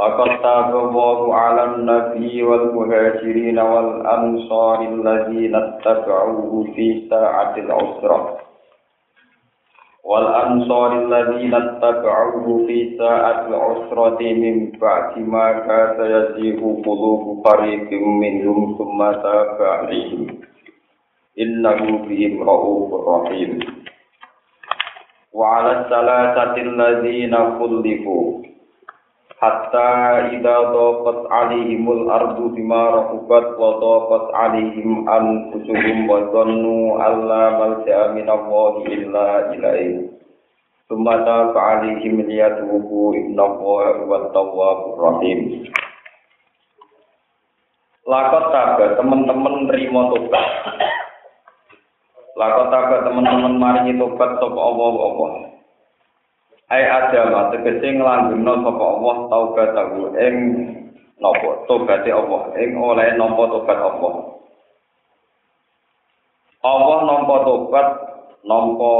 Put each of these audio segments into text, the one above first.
لقد تاب الله على النبي والمهاجرين والأنصار الذين اتبعوه في ساعة العسرة. والأنصار الذين اتبعوه في ساعة العسرة من بعد ما كاد يزيغ قلوب فريق منهم ثم تاب عليهم. إنه بهم رؤوف رحيم. وعلى الثلاثة الذين خلفوا hatta idza daqat alaihimul ardu bima rahubat wa daqat alaihim anfusuhum wa dhannu alla malja'a min Allah illa ilaihi thumma tafa alaihim liyatubu inna Allah huwa tawwabur rahim. Lakot taga teman-teman nerima tobat. Lakot taga teman-teman maringi tobat sapa Allah Allah Ai adama tegese nglanggengno sapa Allah taubatahu ing napa tobaté Allah ing oleh nampa tobat Allah. Allah nampa tobat nampa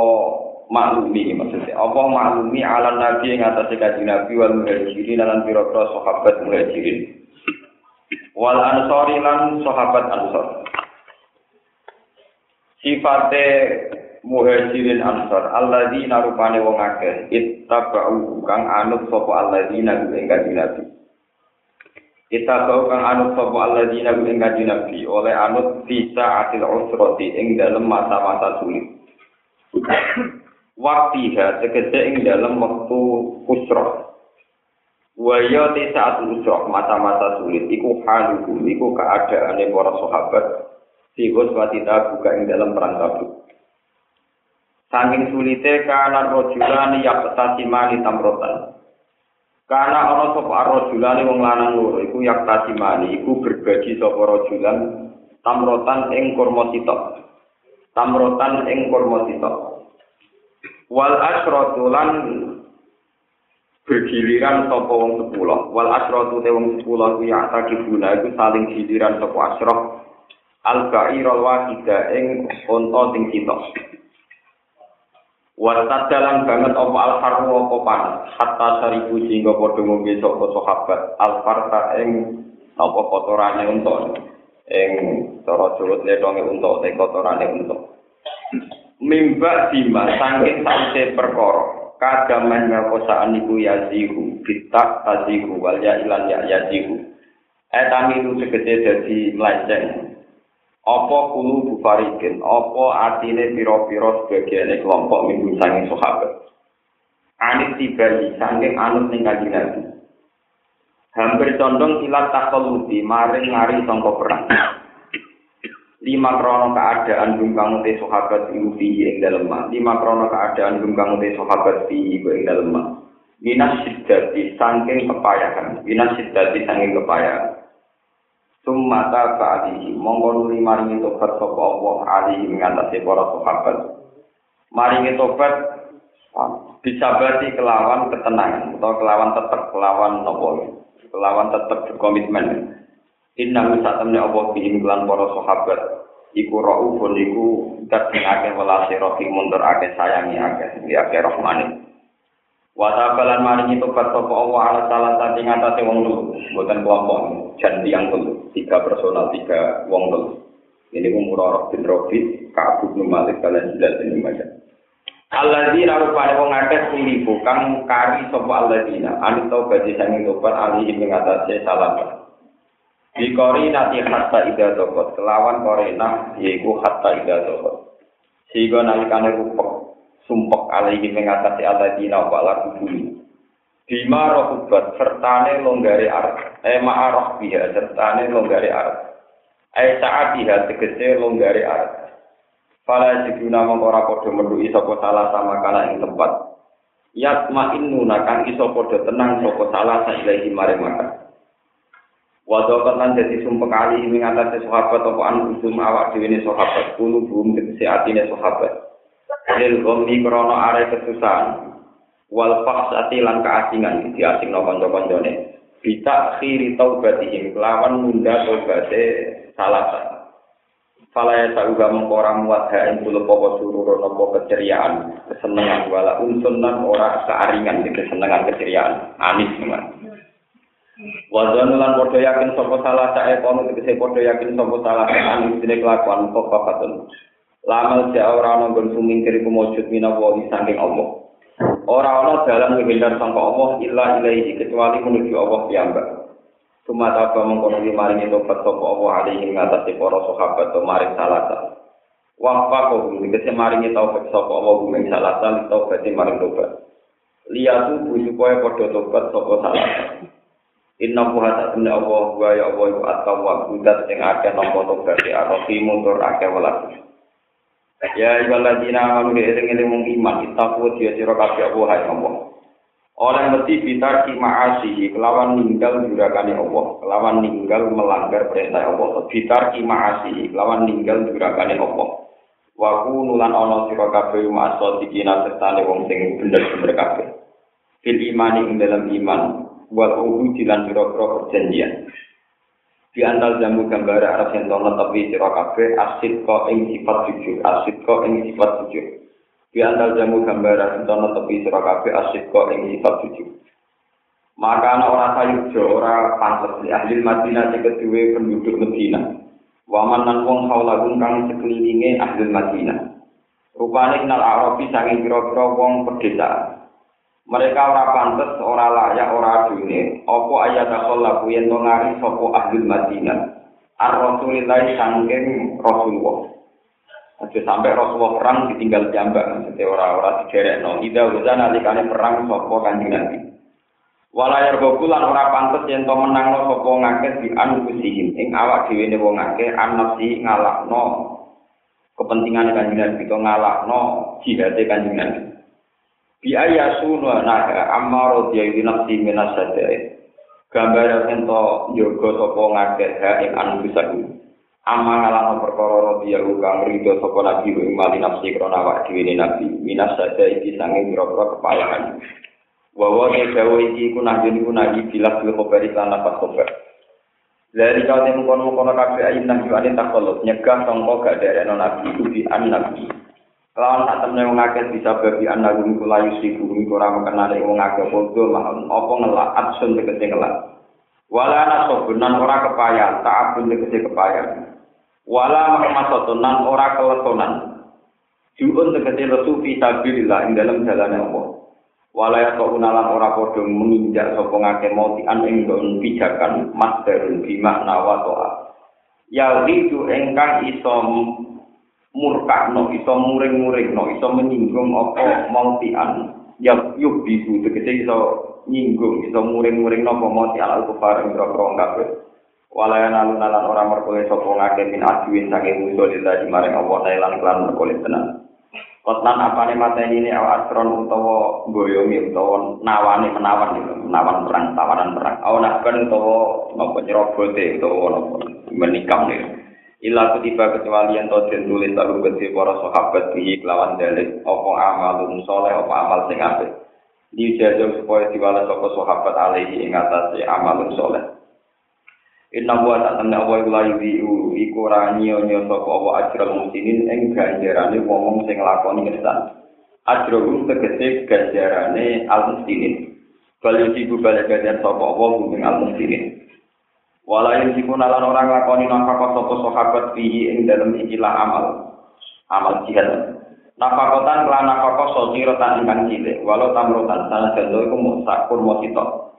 maklumi maksudnya Allah maklumi ala nabi ing atase kanjeng nabi wal muhajirin lan pira-pira sahabat muhajirin. Wal ansori lan sahabat ansor sifate muhajirin ansor alladzina rupane wong akeh ittaba'u kang anut sapa alladzina ing kanjeng Nabi. Ittaba'u kang anut sapa alladzina ing kanjeng Nabi oleh anut bisa atil usrati ing dalem masa-masa sulit. Waktiha tegese ing dalem wektu usrah. Wa ya ti saat usrah masa-masa sulit iku haluhum iku keadaane para sahabat Sihus watita buka ing dalam perang tabuk. Saking sulite kana rojulani yak tasimani tamrotan. Karena ana sapa rojulani wong lanang loro iku yak tasimani iku berbagi sapa rojulan tamrotan ing kurma sitok. Tamrotan ing kurma sitok. Wal asratu lan bergiliran sapa wong sepuluh. Wal asratu te wong sepuluh ku yak takibuna iku saling giliran sapa asrah. Al ba'irul wahida ing unta sing sitok. Wasat dalam banget apa al harmu apa panas hatta saribu sehingga padha ngombe sapa sahabat. Al farta ing apa kotorane untuk ing cara Jawa letonge untuk te kotorane untuk mimba dima saking sause perkara. Kadaman ngakosaan iku yazihu bitak tazihu wal ya ilan ya yazihu. Etami itu segede dadi melenceng apa kulu bufarikin, apa artine piro-piro sebagian kelompok minggu sanging sahabat. Anit tibali, sanging anut ning kanjeng Nabi. Hampir condong ilat takoludi, maring ngari sangka perang. Lima krono keadaan bungkang te sahabat iku fihi ing dalem Lima krono keadaan bungkang te sahabat fihi ing dalem Minas siddati sangking kepayahan, minas siddati sangking kepayahan. Sumata ba'dihi mongko nuli maringi tobat sapa Allah ali ngatasi para sahabat. Maringi tobat disabati kelawan ketenangan atau kelawan tetap kelawan nopo kelawan tetap berkomitmen. Inna satamne Allah bihim kelan para sahabat iku raufun iku dat sing akeh akeh sayangi akeh akeh rahmane. Wata balan maringi tobat sapa Allah ala salah satu ngatasi wong dulu, bukan kelompok, janji yang dulu, tiga personal, tiga wong dulu. Ini umur bin Robi, Ka'ab bin Malik, kalian jelas ini macam. Alladzina rupane wong akeh sili bukan kari sapa alladzina anu tau bagi sangi tobat ali ing ngatasé salam. Di kori nati hatta ida tokot kelawan korena yaiku hatta ida tokot. Sehingga nalikane rupek sumpek alaihi mengatasi alladzina wa ala kubuli bima rohubat sertane longgari arah eh ma'arah biha sertane longgari arah eh saat biha tegese longgari arah Fala jiduna mengora podo mendui sopo salah sama kala ing tempat. Yat ma'innu nakang iso podo tenang sopo salah sa ilahi mare makan. Wadokot lan jadi sumpah kali ini ngatasi sahabat apa anusum awak dewi ini sahabat? Kulu bum tegesi atine sahabat. Lil gomi krono are kesusahan. Wal faksati lan keasingan di asing no konco-koncone. Bisa khiri taubatihim kelawan nunda taubate salah Fala ya sauga mengkora muat ha ing kulo popo sururo nopo keceriaan, kesenangan wala unsun ora kearingan di kesenangan keceriaan. Anis teman. Wazan lan podo yakin sopo salah sae kono tegese podo yakin sopo salah sae anis dine kelakuan papatun. Lamal ja ora ana nggon sumingkir iku mujud minawa saking Allah. Ora ana dalan ngehindar sangka Allah illa ilaihi kecuali menuju Allah piyambak. Cuma apa mengkono di maring tobat sapa Allah alaihi ngatasi para sahabat to maring salata. Waqfa kok dikese maring taubat sapa Allah gumeng salata li taubat maring tobat. Liyatu supaya padha tobat sapa salata. Inna buha tak Allah wa ya Allah iku at-tawwab budat sing akeh nampa tobat ya Rafi mundur akeh welas. Ya ibadalladina amanu bi eling-eling iman itaku dia sira kabeh Allah hai Allah. Oleh mesti ki ma'asihi kelawan ninggal jurakane Allah, kelawan ninggal melanggar perintah Allah. Ki ma'asihi kelawan ninggal jurakane Allah. Wa nulan ana sira kabeh ma'asa dikina sertane wong sing bener-bener kabeh. Fil imani ing dalam iman wa uhu dilan pira-pira perjanjian. Di antal jamu gambar arah yang tapi sira kabeh asid kok ing sifat jujur, asid kok ing sifat jujur. Di antar jamu gambaran entono tepi sira kabeh asyik kok ing sifat jujur. Maka ana ora sayujo ora pantes di ahli Madinah sing kedue penduduk Madinah. Waman nan wong haulagum kang sekelilinge ahli Madinah. Rupane kenal Arabi saking pira-pira wong pedesaan. Mereka ora pantes, ora layak, ora dunia. Apa ayat akal lagu yang ngari sopo ahli Madinah. Ar-Rasulillah sangking Rasulullah. Aja sampai Rasulullah perang ditinggal jambak, maksudnya orang-orang dijerek no. Ida udah kalian perang sopo kanjeng nabi. Walayar bokulan ora pantes yang to menang no sopo ngakeh di anusihim. Ing awak dewi ne wong ngakeh anasi ngalak no kepentingan kanjeng nabi to ngalak no jihadnya kanjeng nabi. Bi ayasuna naga amaro dia ini nafsi minas gambar ento yoga sapa ngake ha ing anu bisa ini perkara roti ya luka sapa sopo nabi ing mali nafsi krona wak diwini nabi. Minas saja ini sangi mirokro kepalahan wawo ni jawa ini ku nahi ini ku nahi bilah bil kobar iklan nafas kobar. Dari kau temukan mukono kafe ayin nabi wanita kolot nyegah tongkok gak dari nabi ubi an nabi. Lawan tak temne wong akeh bisa babi an nabi ku layu siku iku ora mengenali wong akeh padha mahon apa ngelak absun tegese ngelak. Wala nasobunan ora kepayan, ta'abun tegese kepayan. Wala mahmasatunan ora keletonan. Juun tegese lesu fi sabilillah ing dalam jalan Allah. Wala ya unalan ora padha menginjak sapa ngake mati an ing don pijakan masdarun bi makna wa to'a. Ya itu engkang iso murkakno iso muring-muringno iso menyinggung apa mautian ya yuk bisu tegese iso nyinggung iso muring-muring napa mati alal kufar ing rokro kafir walayan alun alan ora merkole sapa ngake min ajuin saking musuh lillah maring Allah lan klan merkole tenan Kotlan apane mateni ini awak astron utawa goyomi utawa nawane menawan gitu, menawan perang, tawanan perang. Awan kan utawa napa nyerobote napa menikam gitu. Ila kutiba kecuali yang tau den tulis taru gede para sahabat bihi kelawan dalil apa amalun soleh apa amal sing apik. dijajah supaya diwales sapa sahabat alaihi ing atase amalun saleh. Inna wa ta'ala wa la yudhi'u iku ora nyonya sapa wa ajral muslimin ing ganjarane wong sing nglakoni ihsan. Ajrul tegese ganjarane al muslimin. Kalau ibu balik ganjar sapa wa ing al muslimin. Wala yang jikun alan orang lakoni nafkah sapa sahabat fihi ing dalam ikilah amal. Amal jihad. Nafakotan kelan nafako sotirotan ingkang cilik, walau tamrotan sana jando iku musakur mosito.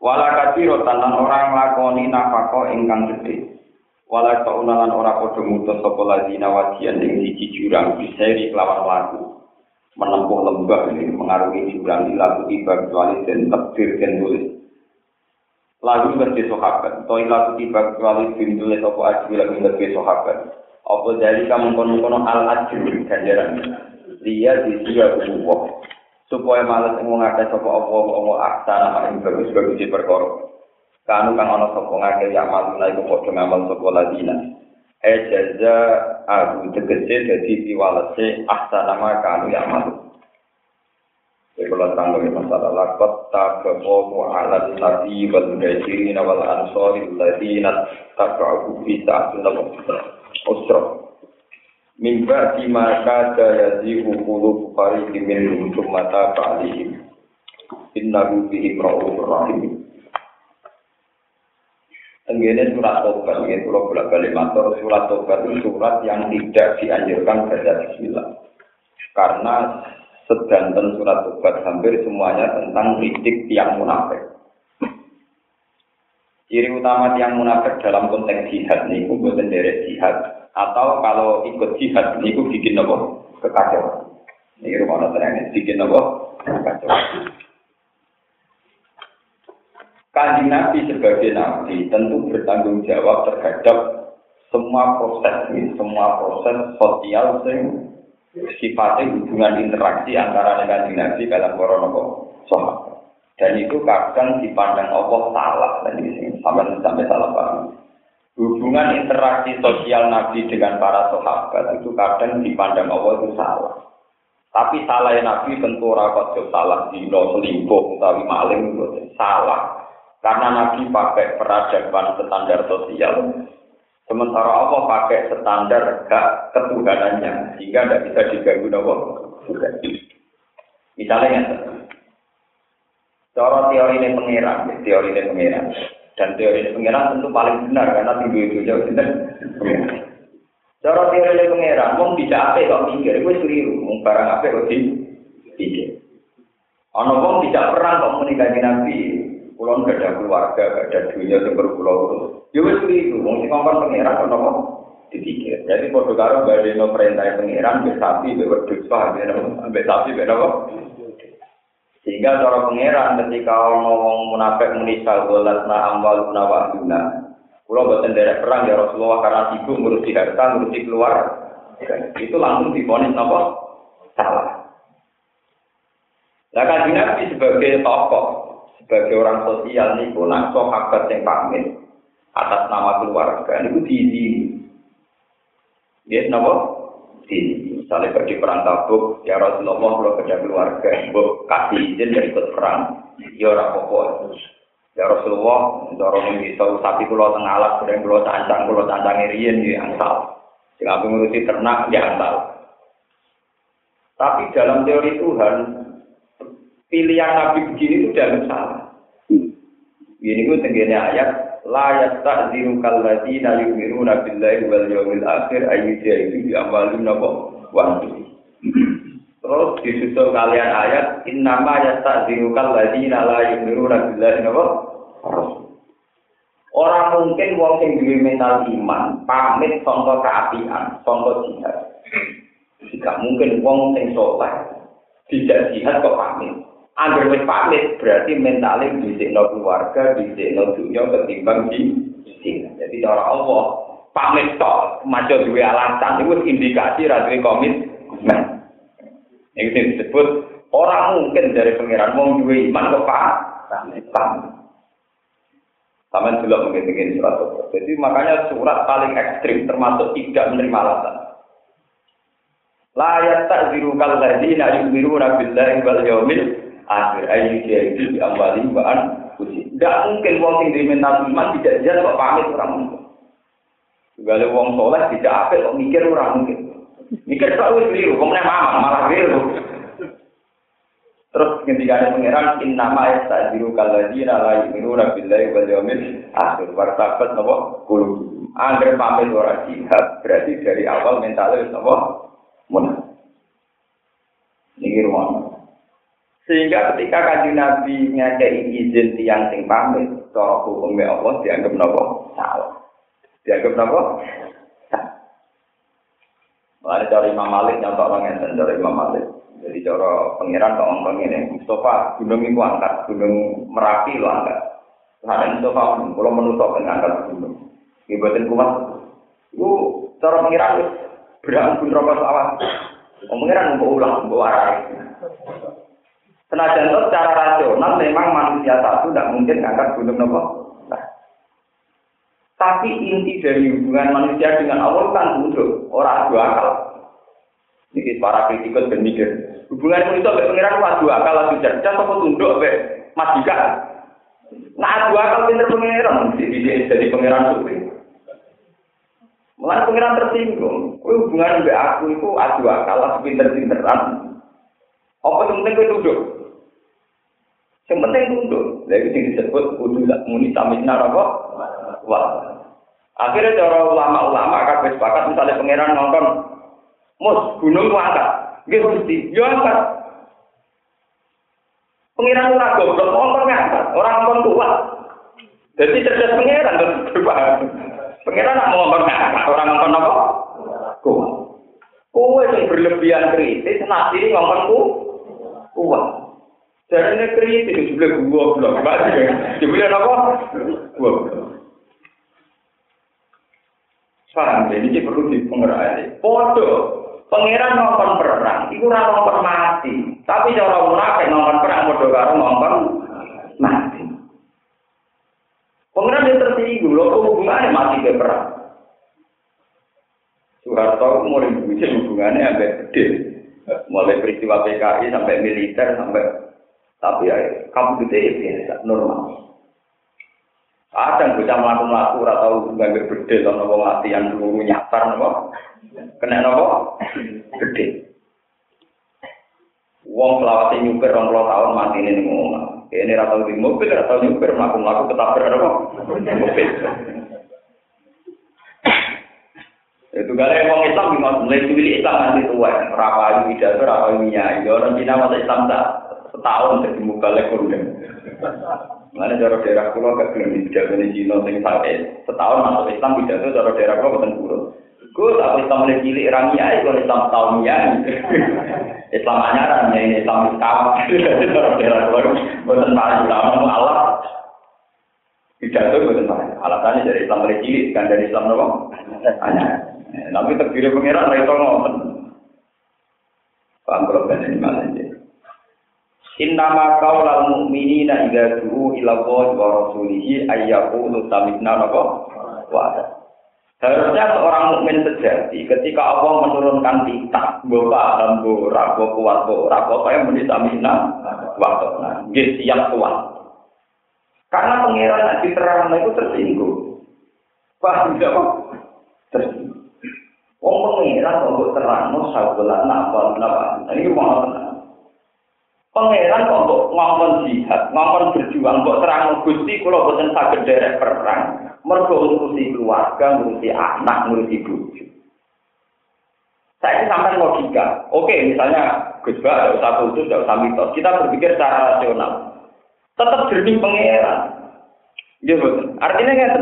Wala kacirotan lan orang lakoni nafako ingkang gede. Wala kaunalan ora podo mutus sapa ladina wadian ing siji jurang biseri kelawan lagu. Menempuh lembah ini mengarungi jurang di lagu tiba kecuali dan tebir dan tulis. Lagu berarti sahabat, toy lagu tiba kecuali bin tulis apa aji lagu berarti sahabat. Apa dari kamu kono-kono al ajur ganjaran. Dia di dia Allah. Supaya malas ngomong ngake sapa apa apa aksa nama yang bagus bagus di kanu kang ana sapa ngake ya malu iku padha ngamal sapa ladina e aku tegese dadi piwalese ahsana ma kanu ya malu Terang bagi masalah lakot tabakomu ala nabi wal mudajirin wal ansori ladina tabaku bisa sunnah usra mimba di maka daya di hukulu bukari dimin untuk mata bali innahu bihim ra'ufur rahim. Tenggene surat tobat, ini kalau bolak balik matur, surat tobat itu surat yang tidak dianjurkan baca bismillah. Karena sedanten surat tobat hampir semuanya tentang kritik tiang munafik. Ciri utama tiang munafik dalam konteks jihad ini, bukan dari jihad. Atau kalau ikut jihad ini, bikin apa? Kekacauan. Ini rumah ini, bikin apa? Kekacauan. Kanjeng Nabi sebagai Nabi tentu bertanggung jawab terhadap semua proses ini, semua proses sosial yang sifatnya hubungan interaksi antara kanjeng Nabi dalam corona sahabat. Dan itu kadang dipandang Allah salah dan ini sampai sampai salah paham. Hubungan interaksi sosial Nabi dengan para sahabat itu kadang dipandang Allah itu salah. Tapi salah Nabi tentu rapat salah di selingkuh utawi maling salah. Karena Nabi pakai peradaban standar sosial, sementara Allah pakai standar hak ketuhanannya, sehingga tidak bisa diganggu Allah. Misalnya yang Cara teori ini pengiran, teori ini pengiran. Dan teori ini pengiran tentu paling benar karena tinggi itu jauh benar. Cara teori ini pengiran, mau tidak apa kok mikir, gue seliru, mau barang apa kok pikir. Ono wong tidak perang kok menikahi Nabi, Kulon gak ada keluarga, gak ada dunia yang berpulau Ya wes itu, mau sih ngomong pangeran kan apa? Dipikir. Jadi foto karo no perintah pangeran, be sapi, be wedus, paham ya? Be sapi, be apa? Sehingga cara pangeran ketika ngomong munafik menisal dolat na amwal nawakuna. Kulo buatan derek perang ya Rasulullah karena sibuk ngurusi harta, ngurusi keluar. Itu langsung diponis apa? Salah. Nah, kan Nabi sebagai tokoh sebagai orang sosial nih nak sahabat yang pamit atas nama keluarga ini diisi ya napa? Di misalnya pergi perang tabuk ya Rasulullah kalau kerja keluarga bu kasih izin ya ikut perang. Ya orang pokok ya Rasulullah dorong bisa sapi pulau tengah alat kemudian pulau cancang pulau cancang irian ya ansal jika mengurusi ternak ya ansal tapi dalam teori Tuhan pilihan Nabi begini itu tidak salah. Ini gue tenggine ayat la yasta'ziru kalladzina yu'minuna billahi wal yawmil akhir ayyujahidu bi amwalihim napa wa Terus disusul kalian ayat innama yasta'ziru kalladzina la yu'minuna billahi napa Orang mungkin wong sing duwe mental iman pamit contoh keapian, contoh jihad. Jika mungkin wong sing soleh tidak jihad kok pamit. Angger wis pamit berarti mentale dhisikno keluarga, dhisikno dunya ketimbang di sini. Jadi cara Allah pamit tok, maca duwe alasan itu indikasi ra duwe komitmen. Ini disebut orang mungkin dari pangeran mau duwe iman kok pak pamit. Sama juga mungkin surat. Jadi makanya surat paling ekstrim termasuk tidak menerima alasan. La yastaziru kalladzina yu'minuna billahi wal yawmil akhir ayu dia itu di awali bahan kusi. Tidak mungkin wong sing diminta iman tidak jelas kok pamit orang mungkin. Kalau wong soleh tidak apa kok mikir orang mungkin. Mikir selalu keliru, kemudian mama malah keliru. Terus ketika ada pangeran inna ma yastajiru kalladina la yu'minuna billahi wal yawmil akhir wartabat napa kulu. Angger pamit ora jihad berarti dari awal mentalnya napa munafik. Ini rumah. Sehingga ketika kaji Nabi ngajai izin tiang sing pamit, cara hukumnya Allah dianggap nopo salah. Dianggap nopo salah. Ada cara Imam Malik nyontok orang yang cara Imam Malik. Jadi cara pangeran kok ngomong ini, Mustafa gunung itu angkat, gunung Merapi lo angkat. Ada Mustafa kalau menutup dengan angkat gunung. Ibatin kuat. Itu cara pangeran berampun rokok sawah. Pangeran mau ulang, mau arah. Senajan itu secara rasional memang manusia satu tidak mungkin ngangkat gunung nopo. Nah, Tapi inti dari hubungan manusia dengan Allah kan tunduk, orang dua akal. Ini para kritikus dan mikir. Hubungan manusia dengan pengiran itu dua akal, adu cerdas, apa tunduk, apa majikan. Nah, dua akal pinter pengiran, jadi, pengiran sufi. Mulai pengiran tersinggung, hubungan dengan aku itu adu akal, aku pinter-pinteran. Apa yang penting gue tunduk? Yang penting tunduk. Yang disebut kudu muni samisna apa? Wah. Akhirnya cara ulama-ulama kabeh sepakat misalnya pangeran ngongkon mus gunung ku angkat. Nggih Gusti, yo angkat. Pangeran ora goblok ngongkon ngangkat, ora ngongkon kuat. Jadi cerdas pangeran terus berpaham. Pangeran nak ngongkon ngangkat, ora ngongkon apa? Kuat. Kowe sing berlebihan kritis, nanti ku kuat. Jadi ini kritis, juga gua belum. Jadi apa? Gua. Paham ya? Ini perlu dipengerti. Podo, pangeran nonton perang, itu ora nonton mati. Tapi cara munafik nonton perang podo karo nonton mati. Pangeran yang tersinggung, lo hubungannya mati ke perang. Soeharto mulai bikin hubungannya sampai gede. Mulai peristiwa PKI sampai militer sampai tapi ya kamu gede biasa normal. Kadang bocah melaku-melaku ora tau ngambil bedil ana wong latihan peluru nyasar napa? Kena napa? Gede. Wong selawase nyupir 20 tahun mati ini. Kene ora tau di mobil, ora tau nyupir mlaku-mlaku ketabrak napa? Mobil. Itu gale wong Islam di mulai cilik Islam nanti tua, ora ayu pidato, ora ayu nyai. Orang Cina masih Islam tak setahun jadi muka lekundeng. Mana cara daerah kulo gak belum di pidato di Cina sing sakit. Setahun masuk Islam pidato cara daerah kulo bukan kurun. Gue tak Islam mulai cilik rangnya, gue Islam tahun ya. Islam anyaran ya ini Islam Islam. Cara daerah kulo paling utama Allah. Pidato bukan paling. Alasannya dari Islam mulai cilik kan dari Islam nopo. Anyaran. Tapi terdiri pengiran itu ngoten. Paham kalau ini malah Innama qaulal mu'minina idza du'u ila Allah wa rasulihi ayyaqulu sami'na wa Harusnya seorang mukmin sejati ketika Allah menurunkan paham, mbok ora, mbok kuat, ora, pokoke muni sami'na wa ta'ala. Nggih siap kuat. Karena pangeran yang diterang itu tersinggung. Paham tidak? Tersinggung. Wong pangeran kok terang, mau sabulan napa napa. Ini mau tenang. Pangeran kok untuk ngomong jihad, ngomong berjuang, kok terang gusti kalau boten saged derek perang, mergo ngurusi keluarga, ngurusi anak, ngurusi bojo. Saya sampai logika. Oke, misalnya Gus Ba, tidak usah khusus, tidak mitos. Kita berpikir secara rasional. Tetap jernih pangeran. Ya betul. Artinya nggak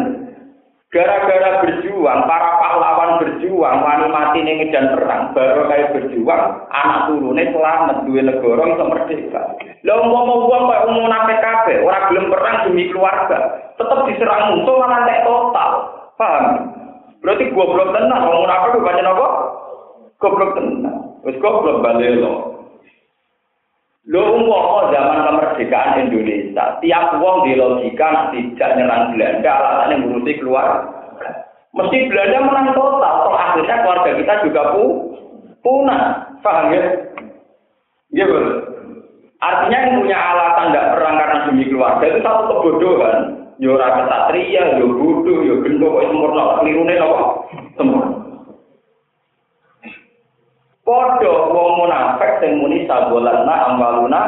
Gara-gara berjuang, para pahlawan berjuang, wani mati ning medan perang, baru kayak berjuang, anak turune selamat duwe negara iso merdeka. Lah umpama wong kaya umum nafek kabeh, ora gelem perang demi keluarga, tetep diserang musuh malah tek total. Paham? Berarti goblok tenan wong munafik baca napa? Goblok tenan. Wis goblok balik lo. Umpama zaman kemerdekaan Indonesia, tiap wong di logika tidak nyerang Belanda, alasannya ngurusi keluar. Mesti Belanda menang total, toh akhirnya keluarga kita juga pu punah. Paham ya? Iya betul. Artinya yang punya alasan tidak perang karena demi keluarga itu satu kebodohan. Yo ora kesatria, yo bodoh, yo gendong, kok sempurna, kelirune apa? Sempurna. Podo wong munafik sing muni sabolana ambaluna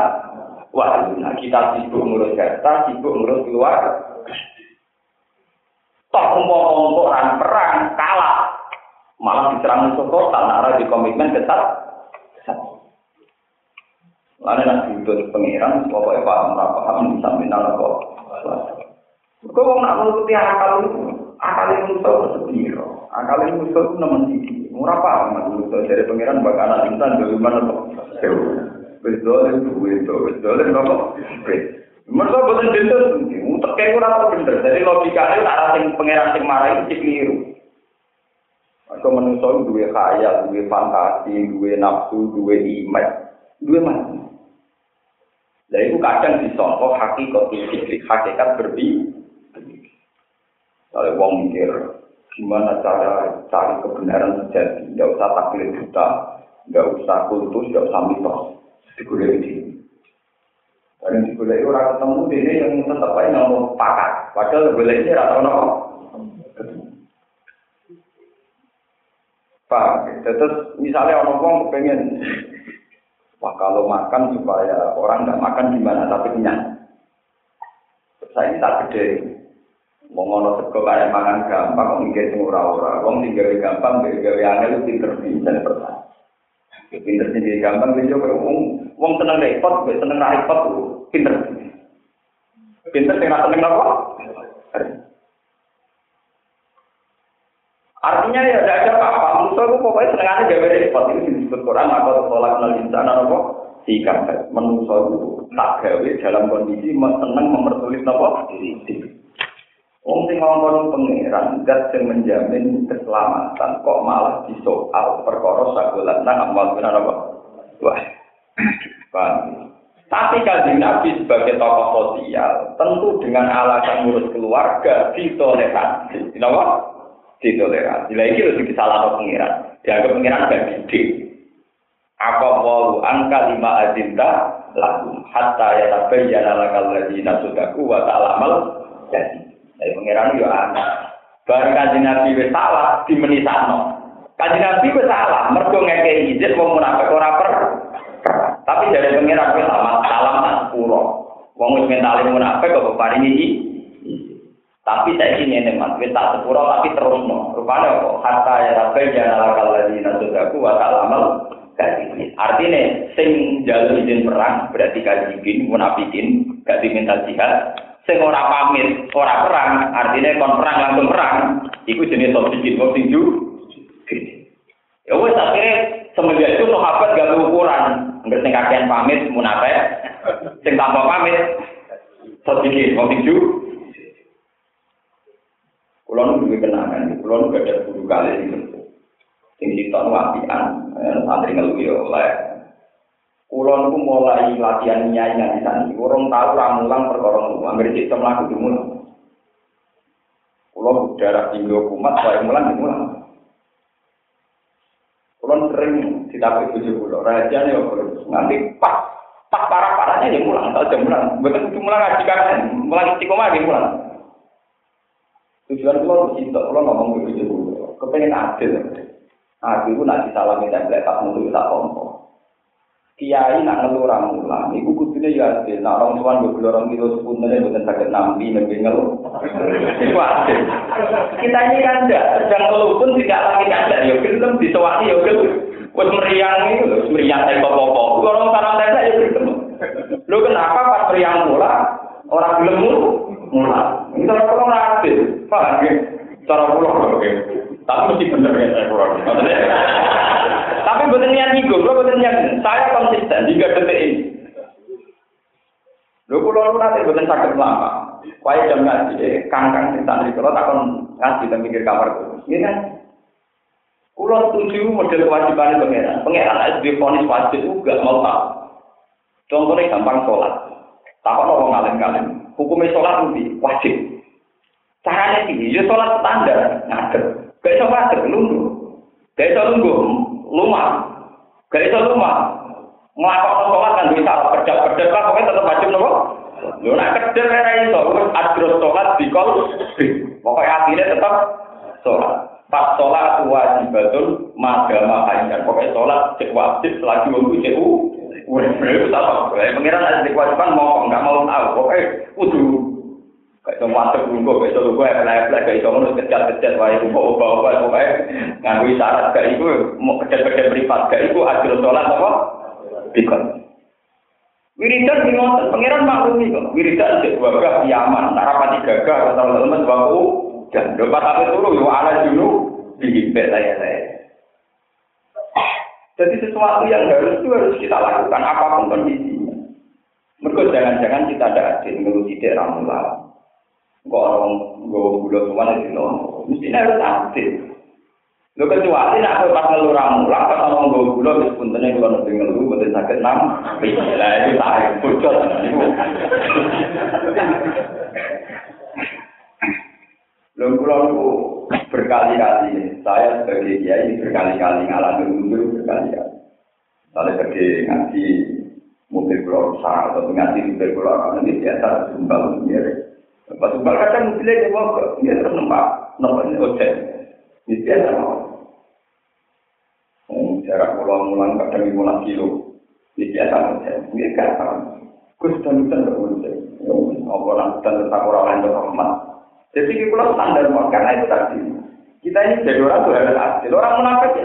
wahuna kita sibuk ngurus harta, sibuk ngurus keluar. Umpama orang perang kalah, malah diserang musuh total, nara di komitmen ketat. Lalu nanti itu pengiran, pokoknya paham, paham, bisa minal kok. Kau mau nak menuruti akal itu, akal itu musuh sepiro, akal itu musuh itu nemen sisi. Murah apa itu dari pangeran bakal anak insan bagaimana kok? Betul, betul, betul, nopo. Mereka betul betul, untuk kayak kurang tahu bener. Jadi logikanya arah sing pangeran sing marah itu keliru. Mereka manusia dua khayal, dua fantasi, dua nafsu, dua iman, dua mana? Nah itu kadang disongkok hakikat hakikat berbeda. Kalau wong mikir gimana cara cari kebenaran sejati, tidak usah taklid buta, tidak usah kultus, tidak usah mitos, digulai di Dan digulai orang ketemu ini yang tetap aja ngomong pakat, padahal digulai ini rata nopo. Pak, terus misalnya orang ngomong pengen, wah kalau makan supaya orang nggak makan gimana? Tapi kenyang. Saya ini tak gede, mau ngono sego kayak mangan gampang, kok mikir sing ora-ora. Wong sing gawe gampang, gawe gawe angel pinter bisa pertanyaan. Pinter sendiri gampang, bisa wong wong seneng repot, seneng repot, pinter. Pinter sing seneng apa? Artinya ya tidak ada apa-apa. Musuh itu pokoknya senengannya gawe repot. Itu disebut Quran, maka tolak nal insana apa? Sikap. Manusia itu tak gawe dalam kondisi seneng mempersulit apa? Wong sing ngomong pangeran dat sing menjamin keselamatan kok malah disoal perkara sakulan nang amal benar apa? Wah. Tapi kajian Nabi sebagai tokoh sosial, tentu dengan alasan ngurus keluarga, ditoleransi. Kenapa? Ditoleransi. Lah ini harus disalah pengiran. Dianggap pengiran gak gede. Apa walu angka lima azinta lakum hatta ya tabayyana lakal ladina sudaku wa ta'lamal jadi. Dari pengiran yo anak. Barang kanjeng Nabi wis salah dimenisano. Kanjeng Nabi wis salah mergo ngekei izin wong munafik ora per. Tapi dari pengiran wis sama salam tak sepuro. Wong wis mentale munafik kok paringi iki. Tapi saya ini nih mas, wis tak sepuro tapi terus no. Rupanya kok hatta ya rabbal ya lakal ladina sudaku wa ta'lamal kadibin. Artinya sing jalur izin perang berarti kadibin munafikin gak diminta jihad sing ora pamit, ora perang, artinya kon perang langsung perang, iku jenis bikin wong sing Ya wes akhirnya semenjak itu sahabat gak ukuran, nggak sing kakean pamit munafik, sing tanpa pamit sedikit wong sing Kulo nu duwe kenangan, kulo nu gak ada guru kali ini. Sing sitok wapian, santri ngeluh yo oleh Kulon ku mulai latihan nyai di sana. Orang tahu ramulang perkara nu. Ambil sistem lagu di mulang. Kulon darah tinggi kumat, saya mulang di mulang. Kulon sering ditapai tujuh pulau. Raja nih nanti pas pas parah parahnya di mulang. Tahu jam mulang. Betul itu mulang ngaji kan? Mulang istiqomah di mulang. Tujuan kulon itu kulon ngomong tujuh pulau. Kepengen adil. Adil itu nanti salah minta tak mutu tak kompor. Kiai nak ngeluh orang mulang, ibu kudune ya adil. Nak orang tuan beli orang kilo sepuntennya bukan sakit nampi nabi ngeluh. Itu adil. Kita ini kan tidak sedang ngeluh pun tidak lagi ada. Ya film disewaki ya film. Wes meriang itu, meriang saya kok Orang salam tenda ya film. Lu kenapa pas meriang mula orang film mula? Ini cara orang adil, paham ya? Cara oke. Tapi mesti bener ya saya pulau. Tapi bukan niat ego, lo bukan niat. Saya konsisten hingga detik ini. Lo kulo lu nanti bukan sakit lama. Kaya jam ngaji, eh, kangkang sing santri kalau takon ngaji dan mikir kamar tuh. Ini kan Kulo setuju model kewajiban pangeran. Pangeran ada di ponis wajib juga mau tahu. Contohnya gampang sholat. Takon orang ngalim-ngalim. Hukumnya sholat lebih wajib. Caranya ini, ya sholat standar, ngaget. Gak bisa ngaget, nunggu. Gak bisa lumah. Gak lumah. Ngelakon sholat kan bisa kerja-kerja kan pokoknya tetap wajib nopo. Lu nak kerja era itu, terus adros sholat di kol. Pokoknya akhirnya tetap sholat. Pas sholat wajibatun madama pokoknya sholat cek wajib selagi waktu cek Wah, itu apa? Pengiran ada kewajiban mau nggak mau tahu. Pokoknya kudu Kayak itu masuk dulu, kayak itu gue efek-efek, kayak itu menurut kejar-kejar, itu bawa bawa pokoknya nganggu isyarat, kayak itu mau kejar-kejar privat, kayak itu hasil sholat apa? Bikon. Wiridan di ngotot, pangeran maklumi kok. Wiridan di wabah yaman, narapati gagah, atau teman waku, dan dapat apa dulu, yo ala dulu, dihimpit saya-saya. Jadi sesuatu yang harus itu harus kita lakukan apa pun kondisinya. Mereka jangan-jangan kita ada adil ngeluh tidak ramulah. Kok orang gue gula semua di sini, mesti harus aktif. Lo kecuali nak aku pas ngeluh ramu, lah pas orang gue gula di sepuntennya kalau nanti ngeluh, betul sakit nam, lah itu tarik, bocor. Lho kula niku berkali-kali saya sebagai kiai berkali-kali ngalami mundur berkali-kali. Saya pergi ngaji mobil kula rusak atau ngaji mobil kula ini biasa sumbang sendiri. Pas sumbang kadang mobilnya dia mau dia terus nempak nempak ini ojek. Ini biasa mau. Jarak pulau mulang kadang lima kilo. Ini biasa ojek. Ini kan Gus dan hutan berwujud. Apa orang hutan tetap orang lain rahmat. Jadi kita standar mau karena itu tadi. Kita ini jadi orang tuh harus adil. Orang munafik ya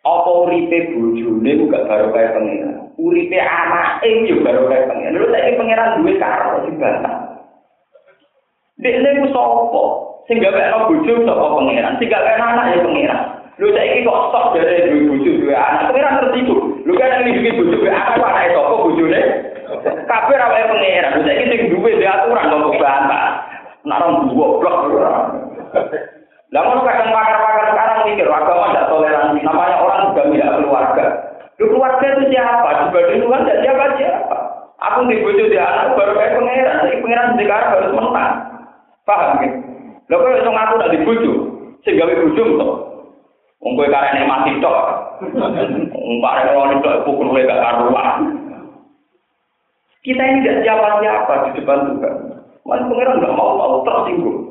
Apa uripe bojone juga baru kayak pengiran. Uripe anak juga baru kayak pengiran. Lalu saya pengiran duit karo dibantah. Dek ini ku sopo. Sehingga kayak bojo sopo pengiran. Sehingga kayak anak ya pengiran. Saya ini kok stok dari duit bojo duit anak. Pengiran tertidur. Lu kan ini bikin bojo duit anak. Anak sopo bojone. Kabeh ra wae pangeran. Saiki sing duwe dhe aturan kok bantah. Nek orang goblok. Lah ngono kadang pakar-pakar sekarang mikir agama tidak toleransi. Namanya orang juga tidak keluarga. Lu keluarga itu siapa? Dibanding Tuhan tidak siapa siapa. Aku di bojo di anak baru kayak pangeran. Jadi pangeran sekarang harus menang. Paham gitu? Lho kok iso ngaku nak di bojo? Sing gawe bojo to. Wong kowe karene mati tok. Wong parek ngono tok pukul gak karuan. Kita ini tidak siapa-siapa di depan Tuhan. Mana pengiran nggak mau mau tersinggung.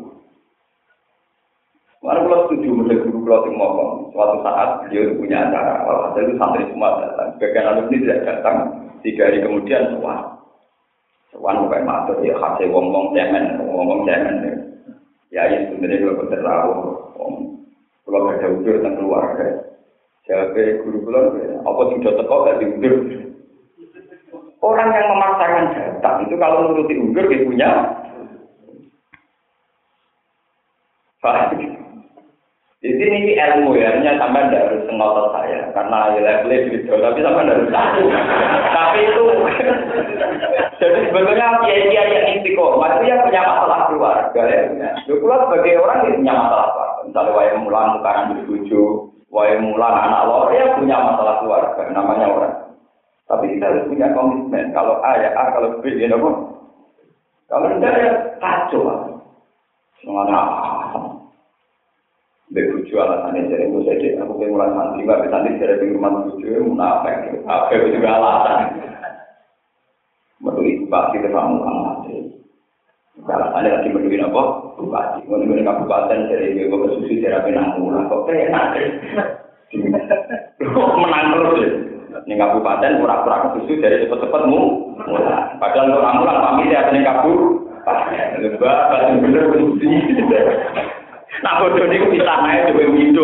Mana kalau setuju menjadi guru kalau yang ngomong suatu saat beliau punya acara. Kalau ada itu santri semua datang. Bagian alumni tidak datang. Tiga hari kemudian semua. Sewan bukan matur ya hasil ngomong cemen, ngomong cemen. Ya ini sebenarnya kalau berterlalu. Kalau ada udur tentang keluarga. Jadi guru guru apa sudah teko gak diudur? Orang yang memaksakan datang itu kalau menuruti unggur dia punya Di sini ini ilmu ya, hanya sampai tidak harus ngotot saya, karena ya levelnya gitu, tapi sampai tidak harus satu. tapi itu, jadi sebetulnya kiai-kiai yang istiqomah itu yang punya masalah keluarga ya. Itu sebagai orang yang punya masalah keluarga. Misalnya wayang mulan sekarang berbuju, wayang mulan anak lo, ya punya masalah keluarga, namanya orang. Tapi kita harus punya komitmen. Kalau A ya A, kalau B ya apa? Kalau tidak ya kacau. Bekucu alasan ini jadi gue sedih, aku pengen mulai santri, tapi santri jadi pengen rumah bekucu, ya apa itu juga alasan. Menurut bupati ke kamu kan mati. Alasan ini lagi menurut apa? Bupati. Mau kabupaten mereka bupati, jadi gue gue susu, jadi apa yang kok kayak menang terus ya? Ini kabupaten, pura-pura ke susu, jadi cepet-cepet mu. Padahal untuk orang-orang, pamit ya, ini kabur. Lebah, kasih bener, kasih. Nah, bodoh ini bisa naik juga begitu.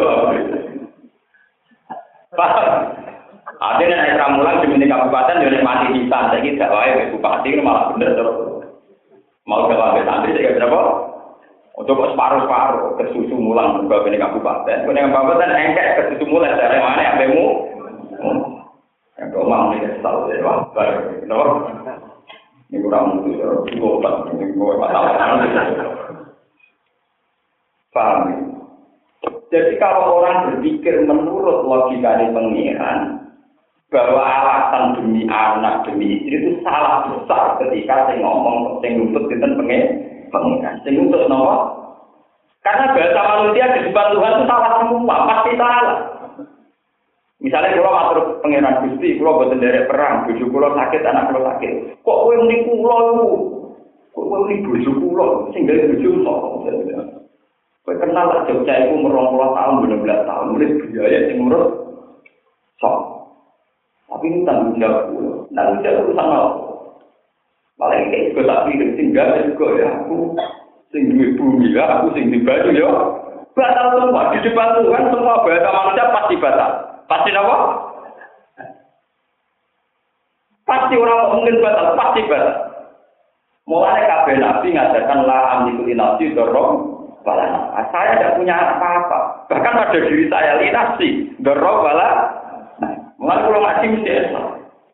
Artinya naik ramulan cuma di kabupaten, jadi mati di saiki Jadi tidak baik, bupati malah bener terus. Mau ke kabupaten santri, saya kira apa? Oh, Untuk separuh-separuh ke susu mulang, ke ini kabupaten. Ini kabupaten engkek ke susu mulang, dari mana yang bemu? Hmm. Yang domang ini, setahu saya, wabar. Ini kurang mutu, ya. Ini kurang. Ini kurang mutu. Paham ya? Jadi kalau orang berpikir menurut logika di pengiran, bahwa alasan demi anak demi istri itu salah besar ketika saya ngomong saya nuntut kita pengen pengiran, saya nuntut nomor. Karena bahasa manusia di depan Tuhan itu salah semua, pasti salah. Misalnya kalau matur pengiran Gusti, kalau buat dari perang, bujuk kulo sakit, anak kulo sakit. Kok kowe muni kulo itu? Kok kowe muni bujuk kulo? Sehingga bujuk sok. Kowe kenal lah Jogja itu merong tahun, bener belas tahun, mulai biaya yang menurut sok. Tapi ini tanggung jawab kulo, tanggung jawab urusan apa? Malah ini juga tak pikir, tinggal juga ya aku. Sing duwe bumi ya, aku sing di baju ya. Batal semua, di depan Tuhan semua bahasa manusia pasti batal. Pasti apa? Pasti orang mungkin batal, pasti batal. Mulai kabeh nabi ngajarkan la amliku nafsi dorong bala. Nah, saya tidak punya apa-apa. Bahkan pada diri saya linasi dorong bala. Nah, kalau ngaji mesti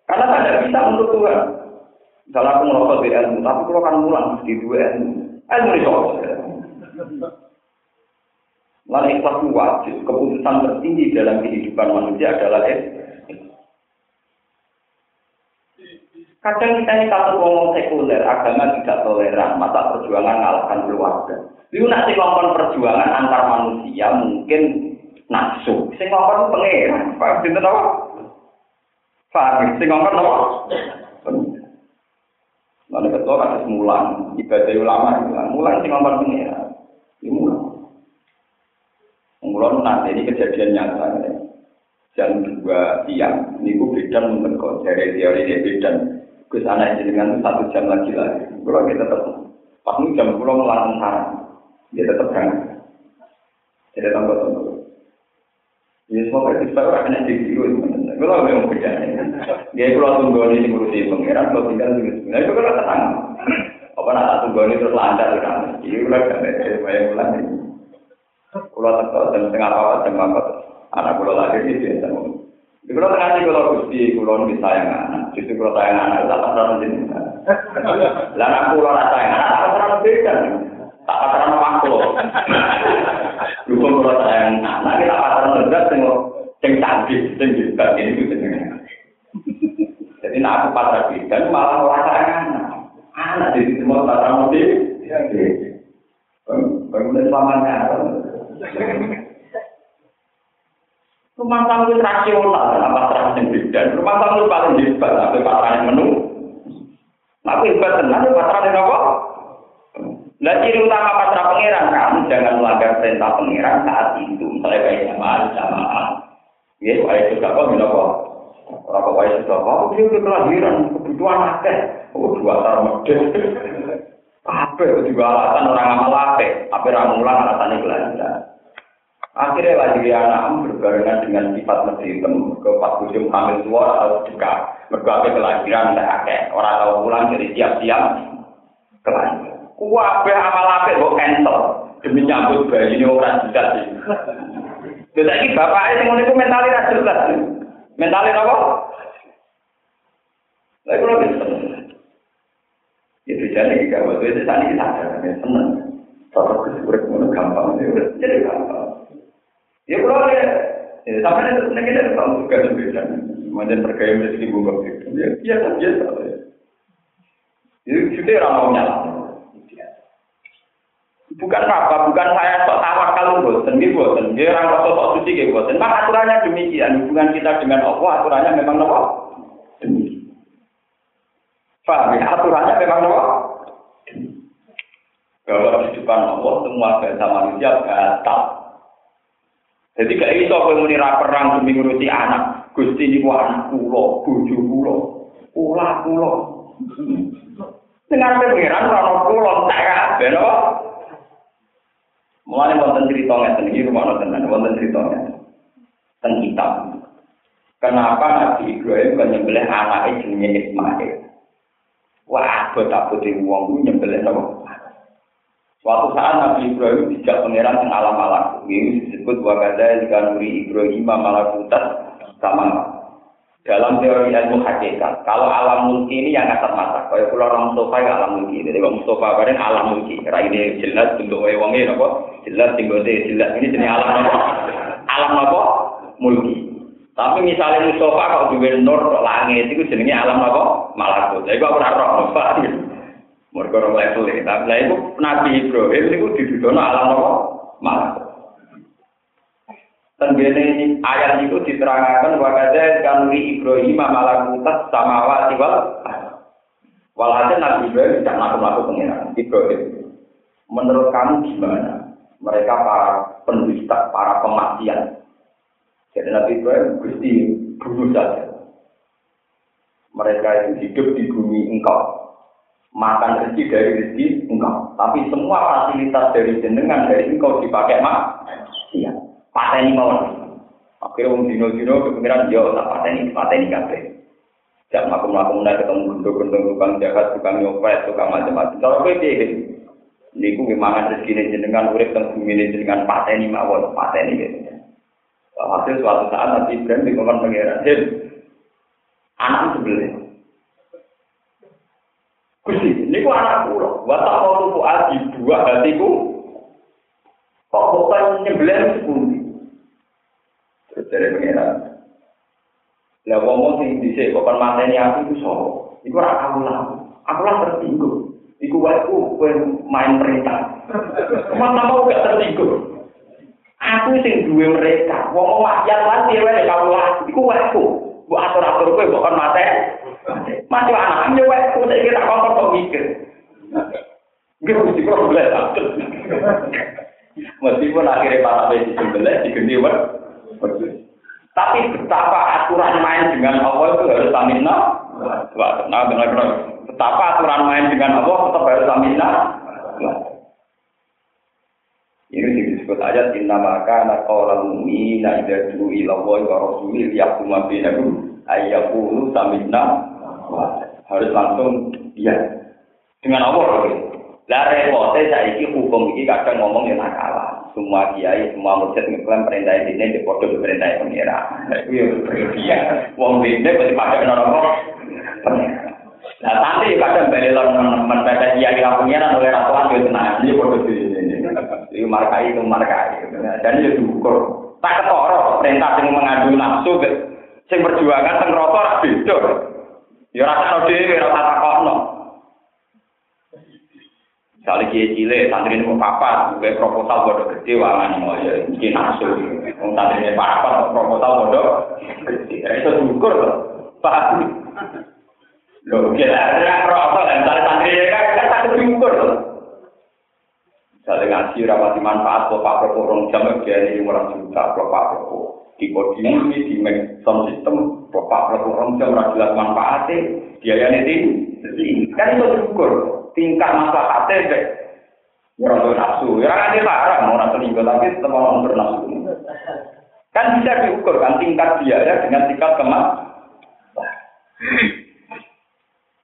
Karena saya tidak bisa untuk Tuhan. Misalnya aku merokok di ilmu, tapi kalau kan mulang mesti dua ilmu. Ilmu itu Lalu ikhlas wajib, keputusan tertinggi dalam kehidupan manusia adalah ikhlas. Kadang kita ini satu ngomong sekuler, agama tidak toleran, mata perjuangan ngalahkan keluarga. Itu nanti ngomong perjuangan antar manusia mungkin nafsu. Sing ngomong pengeran, paham itu apa? Paham, sing ngomong apa? Lalu ketua kan mulan, ibadah ulama, mulan sing ngomong pengeran. Ini mulan. Mulan nanti ini kejadian nyata. Jam dua siang, ini beda menurut dari teori dia beda. Gus anak jenengan satu jam lagi lagi. Kalau kita tetap pas jam pulau melarang sarang, dia tetap berangkat. Jadi tambah tambah. Ya semua kita orang kena jadi itu. Kalau memang beda. Dia pulau tunggu ini ngurusi pangeran, kalau tinggal di sini. Itu kan tenang. Apa nak tunggu ini terus lancar kan? Iya udah kan. Banyak bulan ini. Pulau tetap jam setengah apa jam apa. Anak pulau lagi di sini. Di kalau tengah sih kalau gusti kulon bisa sayang anak, justru kalau sayang anak tak pernah menjadi. Kulon rasa sayang anak tak pernah beda, tak pasaran pangkul. Dukung kalau tak yang anak, kita pasaran tegas, sing sing cantik, sing juga ini gitu. Jadi nak aku pasar bidan malah merasa anak, anak di sini mau tak ramu di. Bagaimana selamanya? Rumah tangga itu rasional, kenapa terasa bidan? Rumah tangga paling hebat, tapi pasaran menu. Tapi hebat tenang, pasaran yang apa? Nah, ciri utama pacaran pangeran, kamu jangan melanggar perintah pangeran saat itu. Misalnya kayak jamaah, jamaah. Ya, kayak juga kok, gila kok. Orang kok kayak juga kok, dia udah kelahiran, kebutuhan akeh. Oh, dua tar medit. Apa juga alasan orang amal apa? Apa ramulan alasannya kelahiran. Akhirnya lagi anak berbarengan dengan sifat medhi ke pas ujung hamil tua atau dekat. Berbagai kelahiran tidak akeh. Orang tahu pulang jadi siap-siap kelahiran. Wabah amal apik kok cancel demi nyambut bayi ini orang tidak sih. Jadi bapak itu ngono itu mentalnya jelas. Apa? Kalau bisa. Itu jadi kita waktu itu tadi kita sadar, seneng. Sosok kesurit ngono gampang, jadi gampang. Ya kalau ya, ya sampai itu sebenarnya kita tahu juga beda. Kemudian terkait rezeki bunga itu, ya biasa biasa. Itu sudah ramah nyala. Bukan apa, bukan saya sok tawakal bosen, gitu bosen. Dia orang rasa sok suci gitu bosen. Memang aturannya demikian. Hubungan kita dengan Allah, aturannya memang apa? Demikian. Paham ya? Aturannya memang apa? Bahwa di depan Allah semua bahasa manusia batal. Jadi gak iso kowe muni ra perang demi ngurusi anak. Gusti niku anak kula, bojo kula, kula kula. Dengar pengiran ora ono kula tak kabeh. Mulane wonten cerita ngeten iki rumah tenan, wonten cerita ngeten. Teng kitab. Kenapa Nabi Ibrahim kan nyembelih anaknya jenenge Ismail? Wah, abot-abot wong ku nyembelih napa? Suatu saat Nabi Ibrahim tidak pangeran yang alam alam. Ini disebut wakada jika nuri Ibrahim malakutas sama. Dalam teori ilmu hakikat, kalau alam mulki ini yang kasat mata. Kalau pulau orang Mustafa ya alam mulki. Jadi kalau Mustafa bareng alam mulki. Ini jelas bentuk wongnya apa? Jelas tinggal jelas. Ini jenis alam apa? Alam apa? Mulki. Tapi misalnya Mustafa kalau di nur langit itu jenisnya alam apa? Malakut. Jadi aku ora roh. Mereka orang level ini. Tapi lah itu Nabi Ibrahim itu didudono alam apa? Malah. Ini ayat itu diterangkan wakadah kanuri Ibrahim malakutas sama wati wal Walhasil Nabi Ibrahim tidak melakukan pengiran Ibrahim. Menurut kamu gimana? Mereka para pendusta, para pemaksiat. Jadi Nabi Ibrahim gusti bunuh saja. Mereka yang hidup di bumi engkau makan rezeki dari rezeki engkau. Tapi semua fasilitas dari jenengan dari engkau dipakai mak. Iya. Pateni mau. Oke, wong dino-dino kepikiran yo tak pateni, pateni kabeh. Jak makum-makum mulai ketemu gendong-gendong tukang jahat, tukang nyopet, tukang macam-macam. Kalau kowe piye? Niku mangan rezeki jenengan urip teng bumi jenengan pateni mawon, pateni gitu. Hasil suatu saat nanti Ibrahim dikongkon pengiran, anak sebelah ini ku anak kula. Wa tuku aji dua hatiku. Kok bukan nyembelih sepundi? Dari pengiran. Lah ngomong sing dhisik kok kan mateni aku iku sapa? Iku ora kaulah. Aku lah tertinggung. Iku waeku kowe main perintah. Cuma mau gak tertinggung. Aku sing duwe mereka. Wong wakyat lan dhewe kaulah. Iku waeku. Bu atur-atur kowe kok kon mate. Mati anak yo waeku nek kira kok kok mikir. Nggih mesti kok boleh Meskipun akhirnya para besi sebelah diganti Tapi betapa aturan main dengan Allah itu harus stamina. Wah, nah, benar-benar. Betapa aturan main dengan Allah tetap harus stamina. Ini disebut ayat inna maka orang mu'mina idza du'u ila Allah wa rasulih yaquma bainahum ayyaqulu samina harus langsung iya dengan Allah lah repote saiki hukum iki kadang ngomong ya nakal. Semua kiai, semua mujid ngeklaim perintah ini di foto di perintah pengira. Itu ya berlebihan. Wong ini pasti pakai pengira. Nah, nanti kadang beli teman-teman baca kiai yang pengira oleh ratuan itu tenang. Ini foto di sini. Ini markai itu markai. Dan itu diukur. Tak ketoro perintah yang mengadu nafsu, sing perjuangan sing rokok beda. Ya rasa dhewe, rasa takokno. Misalnya kiai cilik, santri ini mau papa, gue proposal bodoh gede, wangan mau ya, mungkin nafsu. Mau santri ini papa, proposal bodoh gede. Itu syukur loh, pak. Loh, kira ada proposal, misalnya santri ini kan, kan tak syukur loh. Misalnya ngaji rapati manfaat, kalau pak Propo orang jam, dia ini orang juta, kalau pak Propo. Di ini, di sound system, kalau pak Propo orang jam, orang jelas manfaatnya, biayanya tinggi. Kan itu syukur tingkat masalah deh. Orang nafsu, ya kan dia larang mau nafsu selingkuh tapi tetap orang bernafsu. Kan bisa diukur kan tingkat biaya dengan tingkat kemas.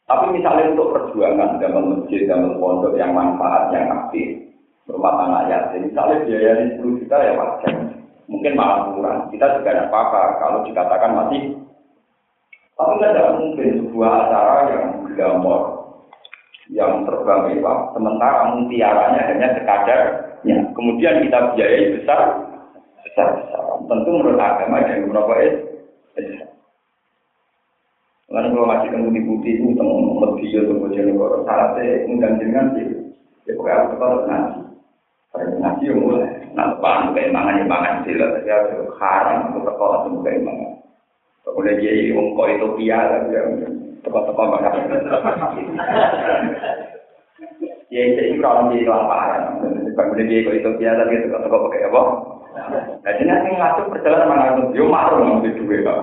Tapi misalnya untuk perjuangan dalam masjid, dalam pondok yang manfaat, yang aktif, rumah tangga yatim, misalnya biayanya 10 juta ya wajar. Mungkin malah kurang. Kita juga tidak apa-apa kalau dikatakan masih. Tapi tidak mungkin sebuah acara yang glamor, yang terbang mewah, sementara mutiaranya hanya sekadar, ya. kemudian kita biayai besar, besar besar. Tentu menurut agama yang berapa es. Lalu kalau masih temu di putih itu temu media atau bocor negara, syaratnya undang dengan sih, ya pokoknya aku tetap ngaji. Pada ngaji yang mulai, nah depan kayak mangan yang mangan sih lah, tapi aku haram aku sekolah temu kayak mangan. Kemudian dia kau itu piala, teko-teko bakal. Ya itu itu kalau di lapangan, kemudian dia itu biasa gitu teko-teko pakai apa? Jadi nanti ngatur perjalanan mana itu, yo maru nanti dua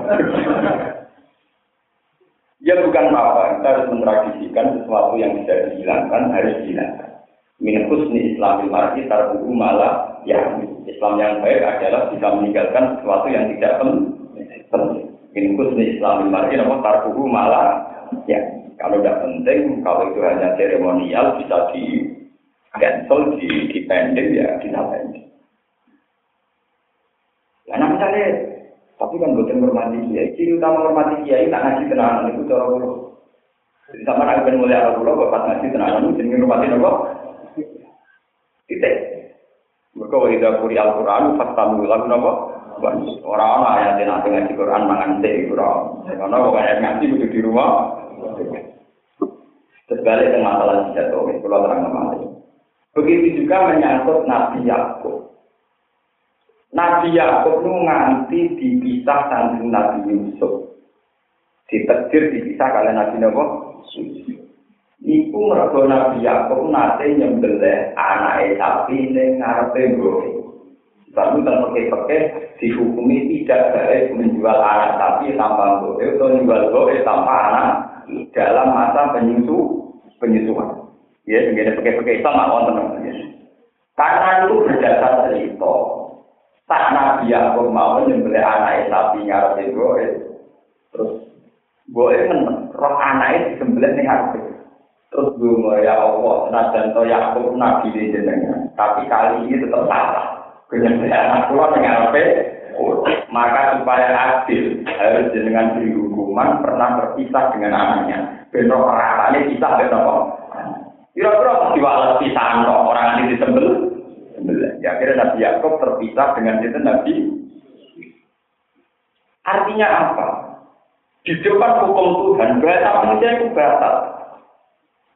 Ya bukan apa, kita harus mentradisikan sesuatu yang bisa dihilangkan harus dihilangkan. Min husni islamil mar'i tarbuhu malah ya Islam yang baik adalah bisa meninggalkan sesuatu yang tidak penting. Min husni islamil mar'i nama tarbuhu malah Ya, kalau tidak penting, kalau itu hanya seremonial bisa di cancel, di, di pending ya kita pending. Nah, misalnya, tapi kan bukan menghormati kiai. Ciri utama menghormati kiai tak ngaji tenanan itu cara dulu. Jadi sama nak ben mulai aku loh, bapak ngaji tenanan itu jadi menghormati nopo. Titik. Mereka wajib kuri Al-Quran, fastamu lagu nopo. Orang-orang yang nanti ngaji Quran mangan teh Quran. Karena orang ngaji butuh di rumah. Terbalik dengan masalah jatuh, kalau terang nama Begitu juga menyangkut Nabi Yakub. Nabi Yakub itu nganti dipisah dengan Nabi Yusuf. Ditekdir dipisah kalian Nabi Nabi Iku mergo Nabi Yakub nate nyembelih anake sapi ning ngarepe mbok. Lalu kan pakai-pakai dihukumi tidak baik menjual anak sapi tanpa mbok atau menjual mbok tanpa anak dalam masa penyusu penyusuan. Ya, begini pakai-pakai nggak wonten ya. Karena itu berdasar cerita. Tak Nabi Yakub mau menyembelih anak sapi ngarep itu, terus gue menang, roh anak disembelih nih harus terus gue ya Allah, najan to Yakub Nabi jenengan, tapi kali ini tetap salah. Penyembelih anak pulau dengan maka supaya adil harus dengan diri hukuman pernah berpisah dengan anaknya. Bentrok perasaan pisah dengan apa? Kira-kira diwales pisah orang ini disembel. Ya kira Nabi Yakub terpisah dengan itu Nabi. Artinya apa? Di depan hukum Tuhan, bahasa manusia itu batal.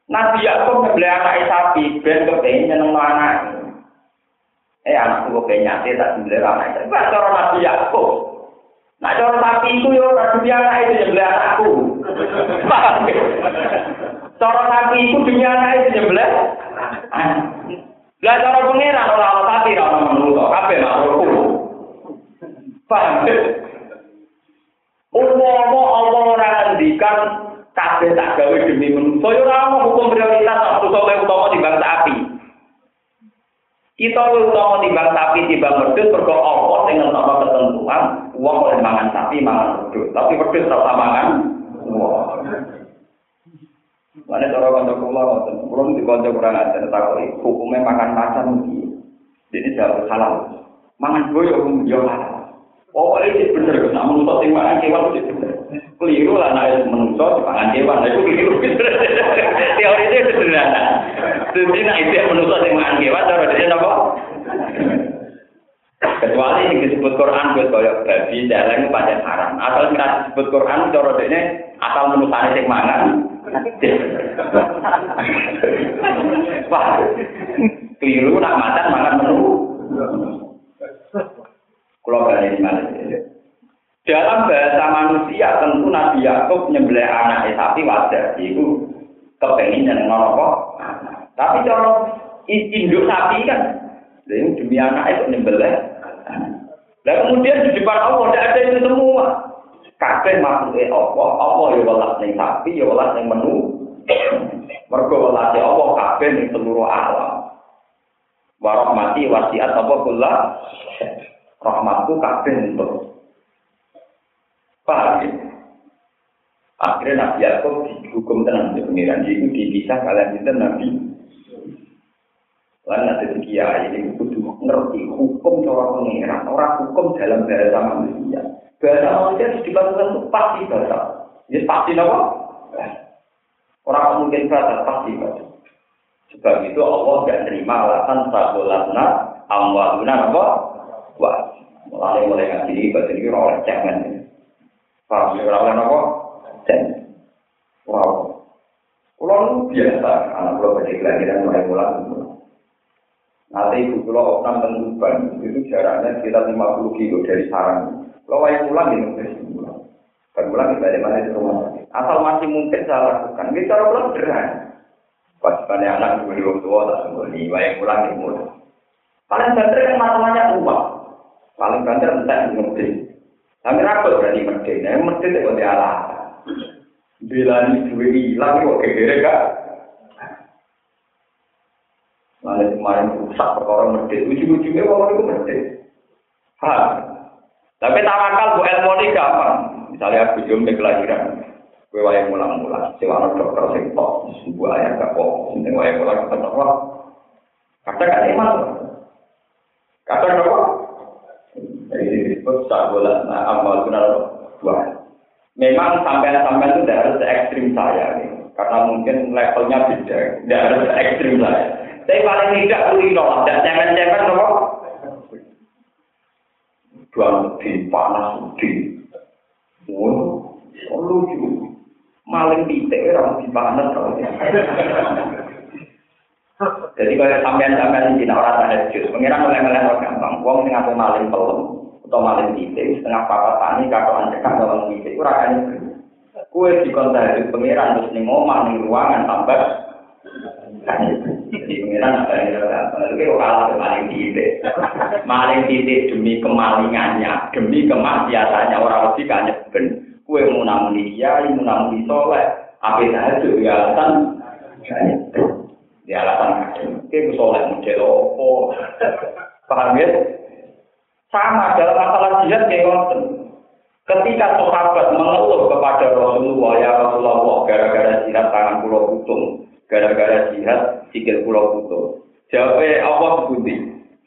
Nabi Yakub ngebeli anak sapi, ben kepengen nyeneng anak. Eh anak gue pengen nyate tak sembelih anak itu. Bah cara Nabi Yakub. Nah cara sapi itu yo Nabi anak itu nyembelih anakku. Paham Cara sapi itu demi anak itu nyembelih. Lah cara pengiran ora ana sapi ora ana menungso, kabeh makhluk. Paham Umpama Allah ora ngendikan kabeh tak gawe demi manusa ya ora hukum prioritas manusa luwih utama timbang sapi. Kita utama timbang sapi timbang wedhus mergo apa sing ngetokno ketentuan wong oleh mangan sapi mangan wedhus, tapi wedhus ora mangan wong. Mana cara kanca kula ngoten, kula di kanca kurang ajar takoki hukume makan macan iki. Jadi jauh halal. Mangan boyo yo halal. Oh, ini bener, nak menuntut sing mangan kewan itu bener. Keliru lah, nak menuntut mangan kewan, itu keliru. Teori itu sederhana. Jadi nak itu menuntut sing mangan kewan, cara dia? Kecuali yang disebut Quran, buat koyok babi, jalan pancen haram. Asal kita disebut Quran, cara dia asal menuntut sing mangan. Wah, keliru nak macan mangan menu. Kalau balik Dalam bahasa manusia tentu Nabi Yakub nyembelih anak sapi wajar. Itu kepengen yang ngono Tapi kalau induk sapi kan, demi anak itu nyembelih. Dan kemudian di depan Allah tidak ada itu semua. Kabeh makhluk Allah, Allah ya welas ning sapi, ya welas ning menu. Mergo welas Allah kabeh ning seluruh alam. Warahmati wasiat apa kula rahmatku kabeh untuk paham ya? Akhirnya Nabi Yakub dihukum tenang di pengiran itu dipisah kalian itu Nabi. Lalu nanti kiai ini kudu ngerti hukum cara pengiran, orang hukum dalam bahasa manusia. Bahasa manusia dilakukan itu pasti bahasa. Ini pasti apa? Orang mungkin bahasa pasti bahasa. Sebab itu Allah tidak terima alasan sabulatna amwaluna apa? Wah, mulai mulai ngaji ini bahasa ini orang jangan. Paham ya orang apa? Jangan. Wow. Pulau biasa, anak pulau pada kelahiran mulai mulai. Nanti ibu pulau Oknam dan itu jaraknya sekitar 50 kilo dari sarang. Kalau yang pulang ini dari pulang. Dan pulang kita di mana di rumah Asal masih mungkin saya lakukan. Ini cara pulang sederhana. Pada anak ibu di tua tak nih. Wayang pulang ini mudah. Paling banter kan masalahnya uang. Paling banter entah ngerti. Tapi rapat mesti. Nah, mesti itu dia alah. Bila ini dua hilang, kok kak? Lalu kemarin rusak perkara mesti. Ujung-ujungnya orang itu mesti. Hah? Tapi tawakal bu ilmu ini gampang. Misalnya aku jom kelahiran. Kue wayang mulang-mulang. Sewa dokter sing tok. Sebuah ayah gak kok. Sinting wayang mulang kita tok. Kata kan iman. Kata apa? Jadi disebut sabulan. Nah, amal benar dua. Memang sampai-sampai itu tidak harus ekstrim saya nih. Karena mungkin levelnya beda. Tidak harus ekstrim saya. Tapi paling tidak kulino. Dan cemen-cemen apa? Dua di panas di. Oh, lucu. Maling titik orang di panas kalau Jadi kalau sampean-sampean di orang tahajud, pengiran oleh-oleh orang gampang. Wong sing apa maling pelem atau maling titik, setengah papat tani, katoan cekak dalam titik, kan Kue di tahajud pengiran terus ning omah ning ruangan tambah maling titik. Demi kemalingannya, demi kemaksiatannya orang mesti kan ben. Kue mau namun dia, mau namun soleh, apa tahajud ya alasan di alasan. Kita soleh model opo. Paham ya? Sama dalam masalah jihad kayak. Ketika sahabat mengeluh kepada Rasulullah, ya Rasulullah, gara-gara jihad tangan pulau putung, gara-gara jihad sikil pulau putung. Jawabnya Allah sebuti,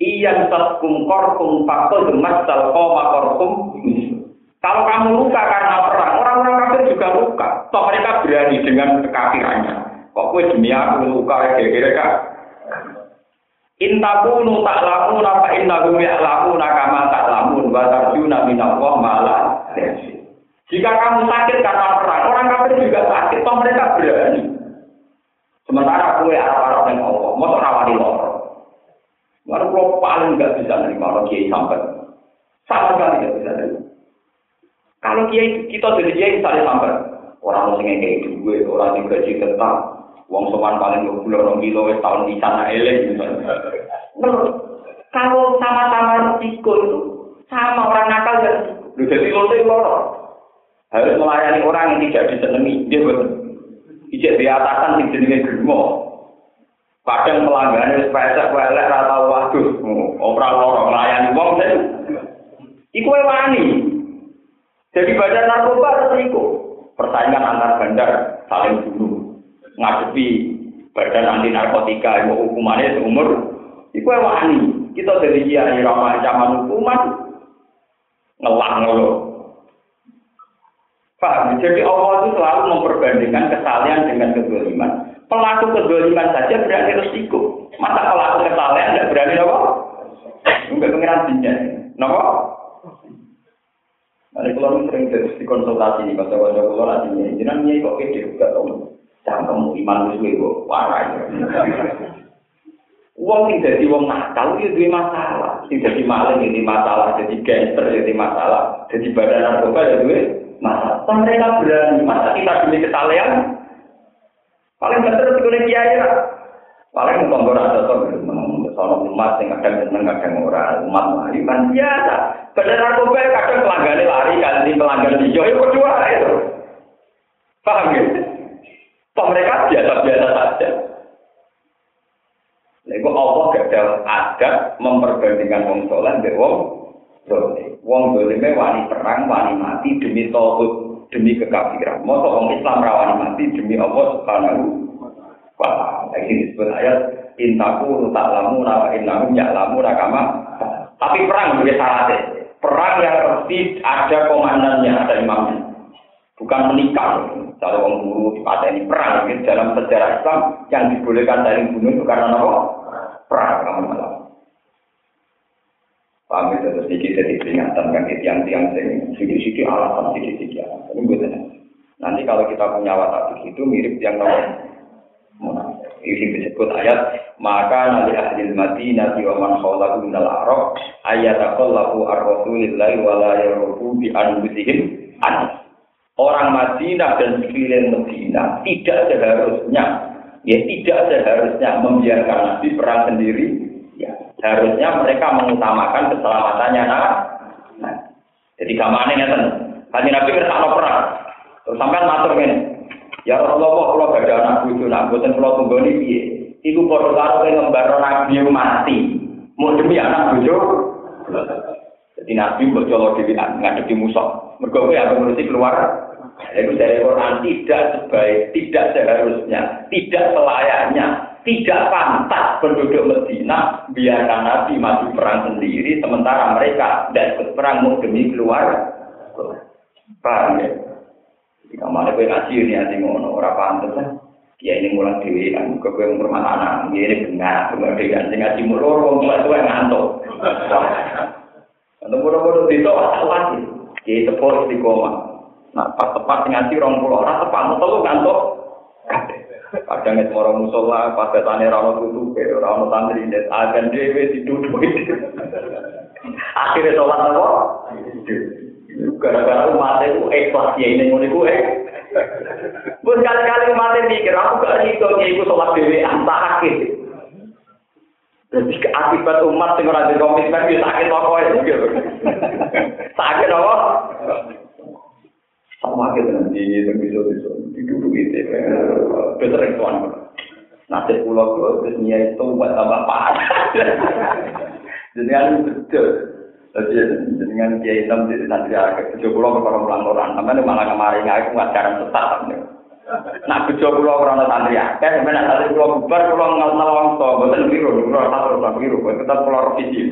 Iyan taskum korkum fakul demas salko makorkum Kalau kamu luka karena perang, orang-orang kafir juga luka. Toh mereka berani dengan kekafirannya. Kok kue demi aku luka kira-kira kak? Intakunu tak lamun apa intakum ya lamun nakama tak lamun batarju nabi Allah malah Jika kamu sakit karena perang, orang kafir juga sakit, toh mereka berani. Sementara kue arah-arah yang Allah, mau rawani loro. Lalu kalau paling nggak bisa nerima orang kiai sampai, sama sekali nggak bisa nerima. Kalau kiai kita jadi kiai misalnya sampai, orang yang kayak gue, orang yang gaji tetap, uang soman paling dua puluh orang kilo, tahun di sana elek misalnya. Kalau sama-sama risiko itu, sama orang nakal. Lu jadi lo loro. Harus melayani orang yang tidak disenangi, dia betul. Ijek di atasan sing jenenge germo. Kadang pelanggan wis pesek elek ra tau waduh, ora loro melayani wong ten. Iku wani. Jadi badan narkoba harus iku. Persaingan antar bandar saling bunuh. Ngadepi badan anti narkotika yang hukumannya seumur. Iku wani. Kita dari kiai ramah zaman hukuman ngelang lo. Paham? Jadi Allah itu selalu memperbandingkan kesalahan dengan kezaliman. Pelaku kezaliman saja berani resiko. Masa pelaku kesalahan tidak berani apa? Enggak pengiran jinnya. Kenapa? Nah, kalau sering di konsultasi nih, kalau kalau kalau nanti ini, jangan nih kok kece juga tau. Jangan kamu iman musuh itu, parah ya. Uang sing jadi uang nakal itu dua masalah. Sing jadi maling ini masalah, jadi gangster jadi masalah, jadi badan narkoba ya Kan mereka berani, masa kita demi kesalahan? Paling bener itu kiai ya. Paling mau ada tuh, soal umat yang kadang seneng kadang orang umat lari kan biasa. Badan narkoba kadang pelanggan lari ganti pelanggan hijau itu kedua itu. Paham ya? Toh mereka biasa-biasa saja. Lalu Allah gagal adab memperbandingkan wong soleh dengan wong soleh. Wong soleh wani perang, wani mati demi tauhid, demi kekafiran. Mau wong Islam rawani mati demi Allah Subhanahu wa taala. Ini disebut ayat intaku tak lamu nawa innahum ya'lamu nakama. Tapi perang juga syaratnya. Perang yang pasti ada komandannya, ada imamnya. Bukan menikah. Kalau orang guru ini perang. Ini dalam sejarah Islam yang dibolehkan dari bunuh itu karena apa? Perang kamu malam. Paham itu terus sedikit jadi peringatan kan tiang-tiang sedikit-sedikit alasan sedikit-sedikit alasan. Ini Nanti kalau kita punya watak itu mirip yang nomor ini disebut ayat maka nanti ahli Madinah wa man khawlahu minal arab ayat aqallahu ar-rasulillahi wa la yarufu bi anfusihim an. Orang Madinah dan sekeliling Madinah tidak seharusnya ya tidak seharusnya membiarkan Nabi perang sendiri ya harusnya mereka mengutamakan keselamatannya nah, nah. jadi gamane ngeten Kanjeng Nabi kersakno perang terus sampean matur ngene Ya Rasulullah, kalau gak ada anak bucu, nak buatan kalau tunggu ini piye. Iku podo karo yang ngembar nabi mati. Mau demi anak bucu. Jadi nabi buat jolo di ngadepi musuh. Mereka yang mengurusi keluar. Itu dari Quran tidak sebaik, tidak seharusnya, tidak selayaknya, tidak pantas penduduk Medina biarkan Nabi mati perang sendiri, sementara mereka tidak ikut perang demi keluar. Paham ya? Jika mana gue ngaji ini hati ngono, ora pantes kan? Ya ini mulai dewi kan, gue gue ngurmat anak, ini benar, benar dewi kan, ngaji mulu, orang mulai tua ngantuk. Untuk bodoh-bodoh itu asal lagi, jadi tepuk istiqomah. Nah, pas tepat ngaji orang pulau orang tepat mau tahu ngantuk. Kadang itu orang musola, pas datanya rano tutup, rano santri, akan dewi diduduk. Akhirnya sholat apa? Gara-gara umat itu ikhlas ya ini ngono iku eh. Bus kali-kali umat mikir aku gak iso iku sholat dhewe antake. Jadi akibat umat sing ora komitmen yo sakit pokoke gitu. Sakit apa? Sama kita nanti itu bisa bisa duduk itu. Besar itu Nasib pulau itu terus niat itu buat tambah parah. Jadi kan betul. Jadi dengan kiai enam di santri agak tujuh pulau ke orang pulang orang, tapi malah kemarin aku ngajaran sesat. Nah tujuh pulau orang santri agak, sebenarnya santri pulau bubar pulau nggak nolong so, betul biru, pulau satu pulau biru, kita pulau revisi.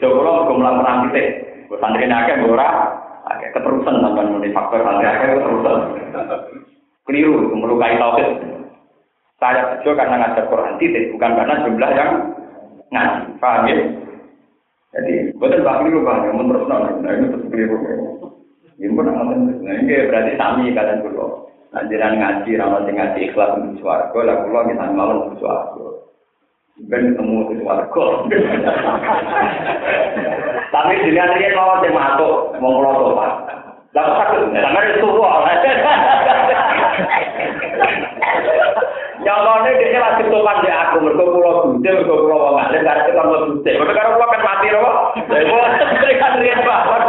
Pulau ke pulang perang kita, santri agak berapa? Agak keterusan sampai mulai faktor santri agak keterusan. Keliru, melukai tauhid. Saya tujuh karena ngajar Quran titik, bukan karena jumlah yang ngaji. Paham ya? Jadi, betul bang keliru bang, yang menurut nah ini terus keliru. Ini pun ngoten. Nah, ini berarti sami kalian kulo. Anjuran ngaji, ramal ngaji ikhlas untuk suarga, lah kulo kita malam untuk suarga. Ben ketemu di suarga. Tapi dengan dia mau masuk, mau ngelotok pak. Lalu sakit, sama dia suruh. Nyolone dia lagi sopan di aku, mereka pulau bute, mereka pulau wong alim, karena kita mau bute. Mereka kalau pulau kan mati, loh. Kan rian banget.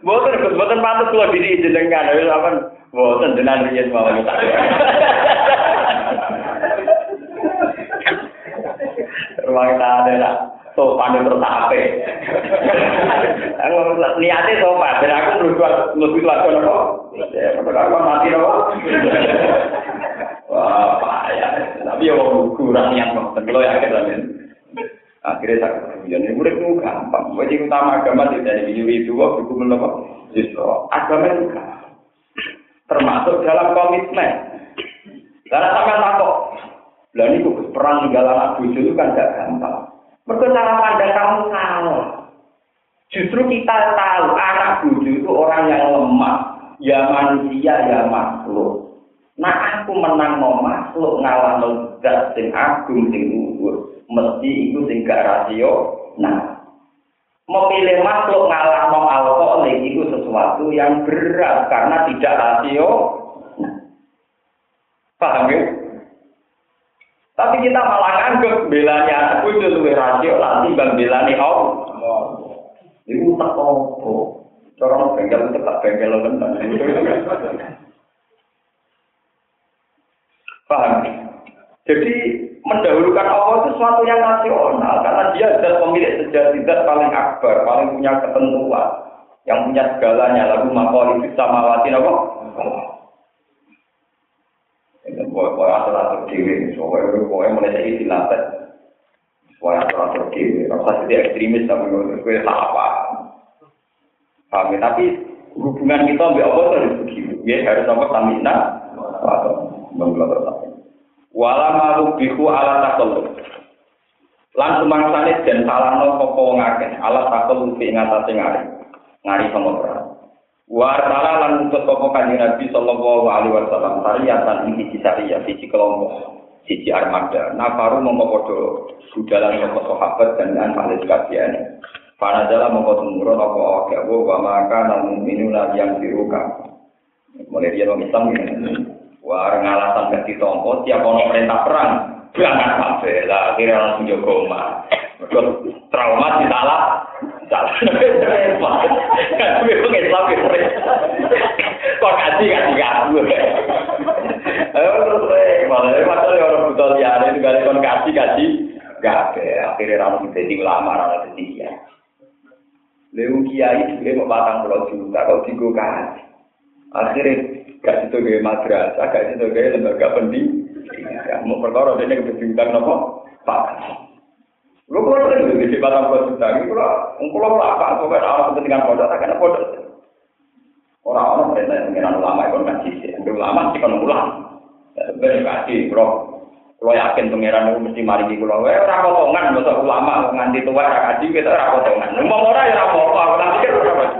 Boten, boten patut kalau diri jenengan, tapi apa? Boten jenengan rian kita. Ruang kita ada lah. Sopan terus apa? Niatnya sopan, dan aku merujuk lebih lagi nopo. Ya, mereka mati nopo. Wah, payah. Tapi ya mau kurang niat nopo. Kalau yakin lah Akhirnya tak kemudian ini murid itu gampang. Wajib utama agama tidak dari nyuri itu itu menapa. Justru agama itu. Termasuk dalam komitmen. Karena sampai takut. Lah ini perang tinggal anak bujuk itu kan gak gampang. Mereka cara pandang kamu salah. Justru kita tahu anak bujuk itu orang yang lemah. Ya manusia, ya makhluk. Nah aku menang mau makhluk ngalah zat sing agung sing luhur. Mesti itu sing gak rasio. Nah, memilih makhluk ngalah no alkoholik itu sesuatu yang berat karena tidak rasio. Nah, paham ya? Tapi kita malah nganggep belanya anak bojo luwih rasio lah timbang belani Allah. Iku tak apa. Orang bengkel tetap bengkel tenan. Paham? Jadi mendahulukan Allah itu sesuatu yang rasional karena dia adalah pemilik sejati zat paling akbar, paling punya ketentuan, yang punya segalanya. Lalu makhluk bisa mawati apa? Boleh atur atur diri, soalnya boleh mulai dari dilatih. Boleh atur atur diri, rasa jadi ekstremis tapi gue tak apa. Paham Tapi hubungan kita ambil Allah harus begitu. Ya harus apa tamina atau mengelola tapi. Wala malu bihu ala takallub. Lan sumangsane den salahno sapa wong akeh ala takallub ing atase ngari. Ngari sama Wartala lan utus sapa kanjeng Nabi sallallahu alaihi wasallam sariyatan disariya siji kelompok siji armada. Nafaru mongko padha budalan sapa sahabat dan an ahli sekalian. Para dalam mongko tumurun apa akeh wa maka namun minuna yang diruka. Mulai dia wong Islam ini. Wah, alasan gak ditompo, tiap ono perintah perang, berangkat kabeh lah, akhirnya langsung jaga omah. Trauma salah, salah. Gue pengen Islam itu. Kok kasih kasih kamu. Terus malah masalah orang buta liar itu gak kon kasih kasih gabe. Akhirnya langsung jadi ulama, langsung jadi kiai. Lewu kiai juga mau batang pulau juta, kok tiga kasih. Akhirnya gak situ gaya madrasah, gak situ gaya lembaga pendidikan. Mau perkara ini kepentingan apa? Pak. Lu kalau ada di pulau juta, ini kalau kalau apa? Pokoknya orang kepentingan pondok, tak kena pondok. Orang-orang perintah yang mengenal ulama itu kan sisi. Ulama sih kan. Ya sebenarnya kasih, bro. Kalau yakin pangeran itu mesti mari di pulau, eh orang potongan, masa ulama nganti tua kaji kita orang potongan. Ngomong orang ya orang potongan, nanti kita orang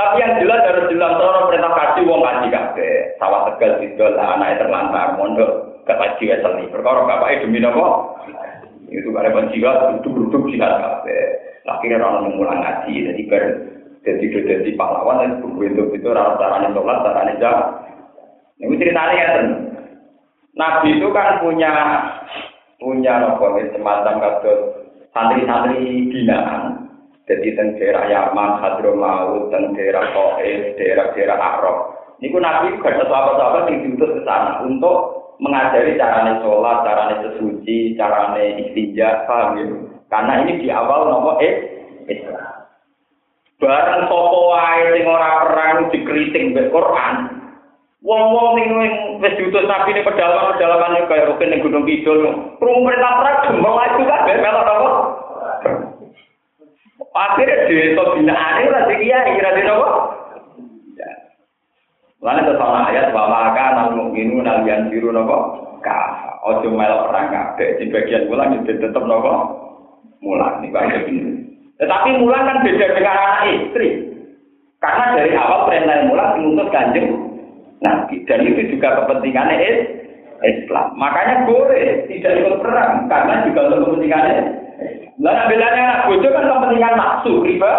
Tapi yang jelas harus jelas orang perintah kaji wong kaji kabeh. Sawah tegal sidol anaknya terlantar mondok ke kaji seni. Perkara bapaknya demi nopo? Itu karena penjiwa duduk-duduk jihad kabeh. Akhirnya orang mengulang ngaji jadi ber jadi jadi pahlawan dan buku itu itu rasa caranya sholat caranya jam. Ini ceritanya ya Nabi itu kan punya punya nopo semacam kados santri-santri binaan jadi teng daerah Yaman, Hadramaut, teng daerah Taif, daerah-daerah Arab. Niku Nabi juga ada sahabat-sahabat yang diutus ke sana untuk mengajari carane sholat, carane sesuci, carane istinja, paham ya? Karena ini di awal nomor eh Islam. Bareng sopo wae sing ora perang dikritik mbek Quran. Wong-wong sing wis diutus Nabi ini pedalaman-pedalaman kaya rukin ning Gunung Kidul. Krungu perintah perang gembong itu kabeh melok apa? Akhirnya desa binaan itu rasa kiai, rasa nopo. Lalu sama ayat bahwa maka namun mungkin nalian biru nopo kah. Ojo melok orang kafe di bagian mulang itu tetap nopo mulang nih bang ini. Tetapi mulang kan beda dengan anak istri. Karena dari awal perintah mulang diutus kanjeng Nabi. Dan itu juga kepentingannya Islam. Makanya boleh tidak ikut perang. Karena juga untuk kepentingannya Nah, bedanya anak bojo kan kepentingan nafsu, riba.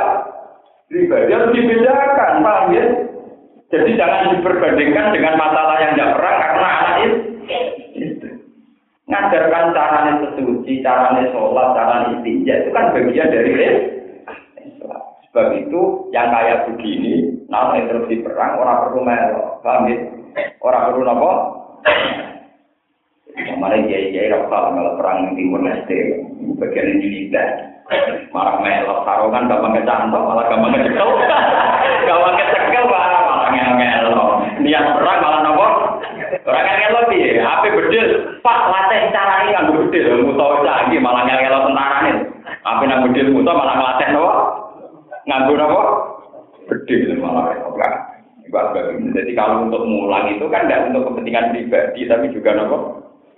Riba. Dia harus dibedakan, paham ya? Jadi jangan diperbandingkan dengan masalah yang tidak perang karena anak itu. Ngajarkan caranya sesuci, caranya sholat, caranya istinja itu kan bagian dari Islam. Sebab itu yang kayak begini, nama interupsi perang orang perlu melo, paham ya? Orang perlu apa? Mana kiai kiai rasa kalau perang di timur leste, bagian tidak. Malah melok sarungan gampang kecantol, malah gampang kecekel. gampang kecekel malah malah ngel Niat perang malah nopo. Orang ngel lebih, apa bedil? Pak latih cara ini nggak bedil, musuh lagi malah ngel ngel tentara nih. Apa nang bedil musuh malah ngelatih nopo? Nganggur nopo? Bedil malah enggak. Jadi kalau untuk mulang itu kan tidak untuk kepentingan pribadi, tapi juga nopo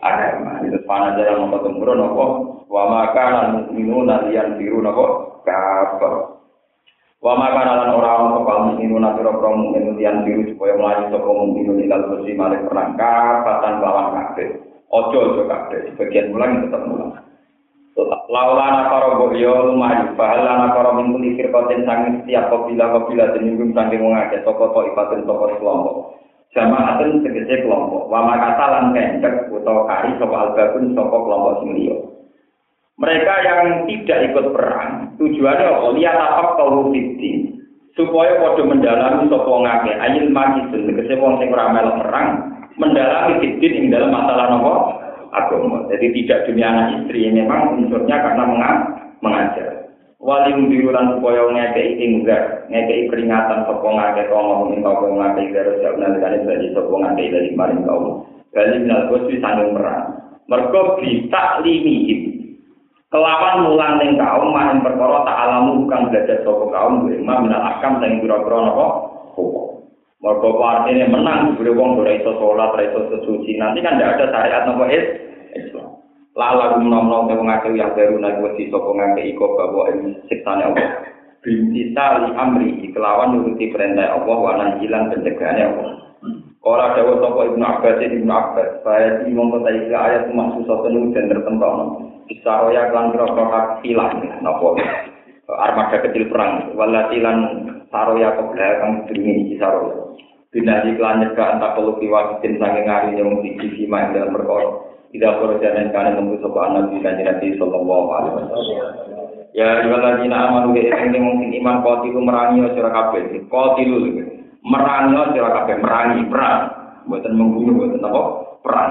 agama. Itu panah jalan mau temurun nopo. Wa maka lan nalian biru nopo kafir. Wa maka orang kaum mukminu nasira kaum mukminu biru supaya melayu sapa mukminu ilal bersih malik perang kafatan lawan kafir. Ojo ojo kafir. Sebagian mulang tetap mulang. Laula nakara boyo lumayu pahala nakara min kulli firqatin sanging setiap kabila deninggung sanging wong akeh saka to ibadah saka kelompok jamaatun tegese kelompok wa makata lan kencek utawa kari sapa albabun sapa kelompok sing liya mereka yang tidak ikut perang tujuannya apa? Lihat apa kau fiti supaya padha mendalami sapa ngake. Ayil makisun tegese wong sing ora perang mendalami fitin ing dalam masalah nopo? Agama. Jadi tidak dunia anak istri memang unsurnya karena mengajar. Wali mbirulan supaya ngekei tinggal ngekei peringatan sapa ngake kaum ngomong sapa ngake karo sak nalikane dadi sapa ngake dari maring kaum. Kali minal kuwi sanging perang. Mergo bisa limihim kelawan mulang ning kaum maring perkara tak alamu bukan belajar sapa kaum lima minal akam sing pira-pira napa? Hukum mergo artinya menang jebule wong ora iso salat ora iso sesuci. Nanti kan tidak ada syariat napa Islam. Lala gumnom te wong akeh yang baru nek wedi sapa ngake iko bahwa ing siksane Allah binti sali amri kelawan nuruti perintah Allah wa lan ilang pencegahane Allah Ora dawuh sapa Ibnu Abbas Ibnu Abbas. Saya di mongko ayat maksud sapa nu den tertentono bisa roya kan kira-kira hak hilang napa armada kecil perang walati lan saroya ke belakang dunia iki saroya Bina iklan nyegah entah perlu kiwakitin sanging ngari yang siji sima dalam perkara tidak berjalan karena nunggu sopan nabi dan nabi sallallahu alaihi wasallam. Ya yuwaladina amanu wa ini mungkin iman qatilu merangi sira kabeh. Qatilu merangi sira kabeh, merangi perang. Mboten membunuh, mboten apa? Perang.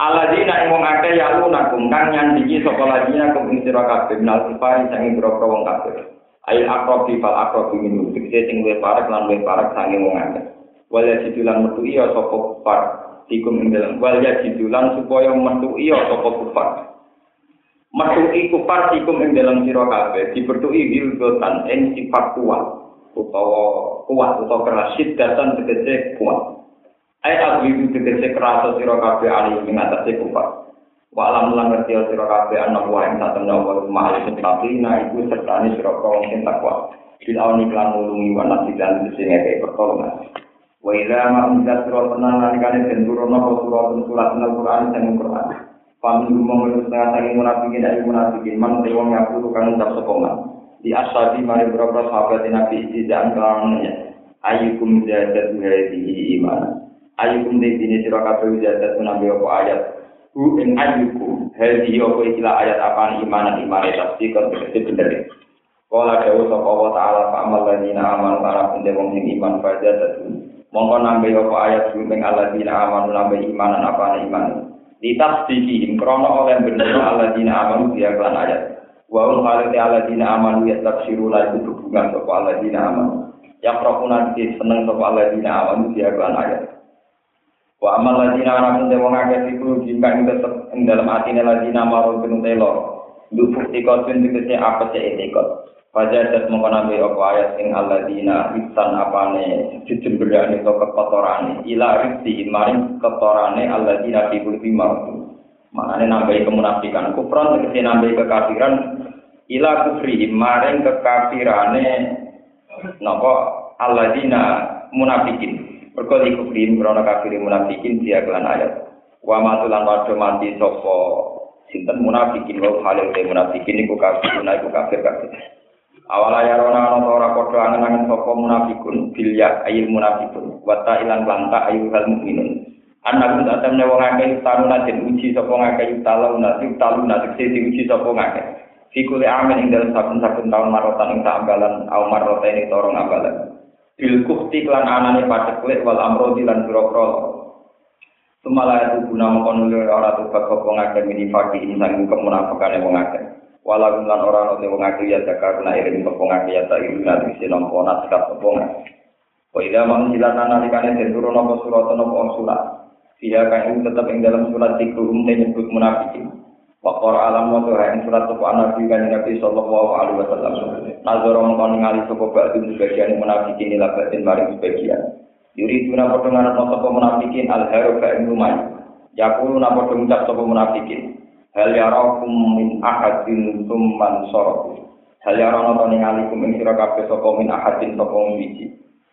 Aladina ing wong akeh ya lunakum kang nyandingi sapa ladina kum ing sira kabeh nal sifari sange boro wong kabeh. Ail akrobi fal akrobi minum. Dikse sing luwih parek lan luwih parek sange wong akeh. Wala sidulan metu iya sapa parek ikum ing dalam wal yajidulan supaya metuki sapa kufar metuki kufar ikum ing dalam sira kabeh dibertuki hilgotan ing sifat kuat utawa kuat utawa keras sidatan tegese kuat Ayat aku itu tegese keras sira kabeh ali ing atase kufar wa alam lan ngerti sira kabeh ana wa ing satemene wa mahal setabina iku sertane sira kaum sing takwa Bil awani klan ngulungi wa nasidan sing ngeke pertolongan Wa idza ma unzat surat tenan nalikane den turunna apa surat Al-Qur'an sing Qur'an. Pami ngomong setengah sangi munafikin dari munafikin man te wong ngaku kang ucap sekoman. Di asabi mari berapa sahabat Nabi tidak kawannya. Ayukum zadat hadihi iman. Ayukum dini sira kabeh zadat nabi apa ayat. Hu ing ayukum hadihi apa istilah ayat apa iman iman tafsir kan bener. Kala dawuh sapa Allah taala fa amal ladina amanu para pendewong sing iman fajatun mongko nambe apa ayat sing alladzina amanu nambe imanan apa iman. Litasdiki krono oleh bener alladzina amanu dia kelan ayat. Wa ul khalati alladzina amanu ya tafsiru la itu hubungan sapa alladzina amanu. Ya prokuna di seneng sapa alladzina amanu dia kelan ayat wa amal ladzina amanu de wong akeh iku jingka ing dalam atine ladzina amanu penutelo Dufuk tikot pun dikasih apa sih tikot Fajadat mengkonabi apa ayat sing alladzina ihsan apane jujemberane atau kekotorane. Ila rizki maring ketorane alladzina fi kulli mardu. Maknane nambahi kemunafikan. Kufran tegese nambahi kekafiran. Ila kufri maring kekafirane. Napa? Alladzina munafikin mergo iku kufri krana kafir munafikin dia kelan ayat. Wa matulan padha mati sapa sinten munafikin wa halil de munafikin iku kafir iku kafir kafir. Awala ya rona ana ora padha angen-angen sapa munafikun bil ya ayil munafikun wa ta ilan lanta ayu hal mukminun anak tak temne wong akeh taruna den uji sapa ngakeh taluna taluna sing diuji sapa ngakeh. Fikule amin ing dalam saben-saben tahun marotan ing ambalan au marotan ini torong ambalan. bilkuh tiklan anane pada kulit wal amrodi lan birokro Semala itu guna mengkonuli ora tuh bakal pengakar mini fakir ini sanggup kemunafikan yang pengakar. Walau bukan orang orang yang pengakar ya jaga karena iri pengakar ya ta iri nanti si nomor nasikat pengakar. Kau tidak menghilang anak di kanan turun nomor surat nomor surat. Tidak kau tetap yang dalam surat tikrum umte nyebut munafikin. Wakor alam wa tuha yang surat sopa nabi kan nabi sallallahu alaihi wasallam. Nazar mengkau ningali sopa batu sebagian munafikin ila batin maring sebagian. Yuri tuna ngarep sopa munafikin al haru ka lumai. Yakulu na podo ngucap sopa munafikin. Hal yarakum min ahadin summan soroku. Hal yarono to ningali kum ing sira kabeh sapa min ahadin sapa wiji.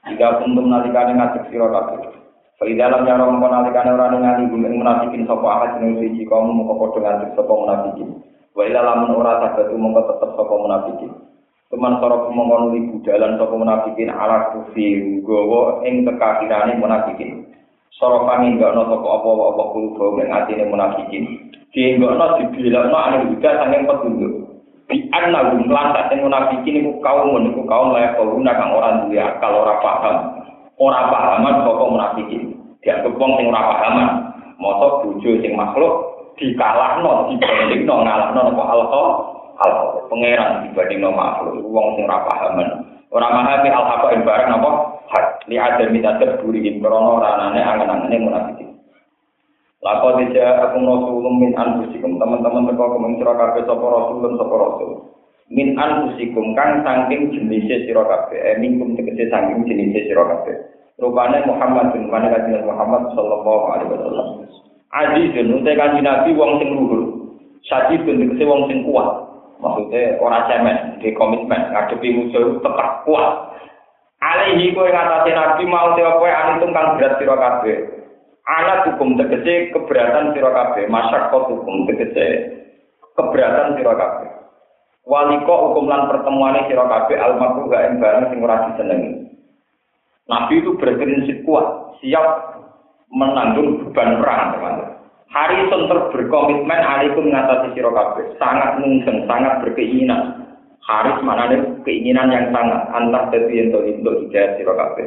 Jika kuntum nalikane ngadeg sira kabeh. Fa dalam yaro mongko nalikane ora ningali kum ing munafikin sapa ahadin wiji kaum mongko podo ngadeg sapa munafikin. Wa ila lamun ora sabatu mongko tetep sapa munafikin. Teman sorok mengkonuli budalan sapa munafikin ala kufi gowo ing kekafirane munafikin. Sorokane enggak ono sapa apa-apa kulo ing atine munafikin. Dienggokno dibilakno ane juga saking petunjuk. Di anna hum lantas sing munafikin iku kaum iku kaum layak kang ora duwe akal ora paham. Ora pahaman sapa munafikin. Dianggep wong sing ora pahaman. Mosok bojo sing makhluk dikalahno dibandingno ngalahno apa alqa al pangeran dibanding no makhluk wong sing ora pahaman ora memahami al ing barang apa? Hak li ada minta terburi ing krono ranane angen-angene munafik Lako tidak aku rasulun min anfusikum. Teman-teman teko kumeng sira kabeh sapa rasulun sapa rasul min anfusikum kang saking jenis sira kabeh eh minkum tegese saking jenis sira kabeh. Rupane Muhammad bin Muhammad Muhammad sallallahu alaihi wasallam. Azizun utai kanji Nabi wong sing luhur. Sajidun tegese wong sing kuat. Maksudnya orang cemen di komitmen ngadepi musuh tetap kuat. Alaihi kowe ngatasi nabi mau te kowe anitung kang berat sira kabeh. Hukum tegese keberatan sira kabeh masyarakat hukum tegese keberatan sira waliko hukum lan pertemuane sira kabeh almarhum gak barang sing ora disenengi nabi itu berprinsip kuat siap menanggung beban perang teman-teman Harrison berkomitmen alaikum mengatasi siro kabeh, sangat mungkin, sangat berkeinginan. Haris mana keinginan yang sangat antar jadi untuk untuk hidayah siro kabeh.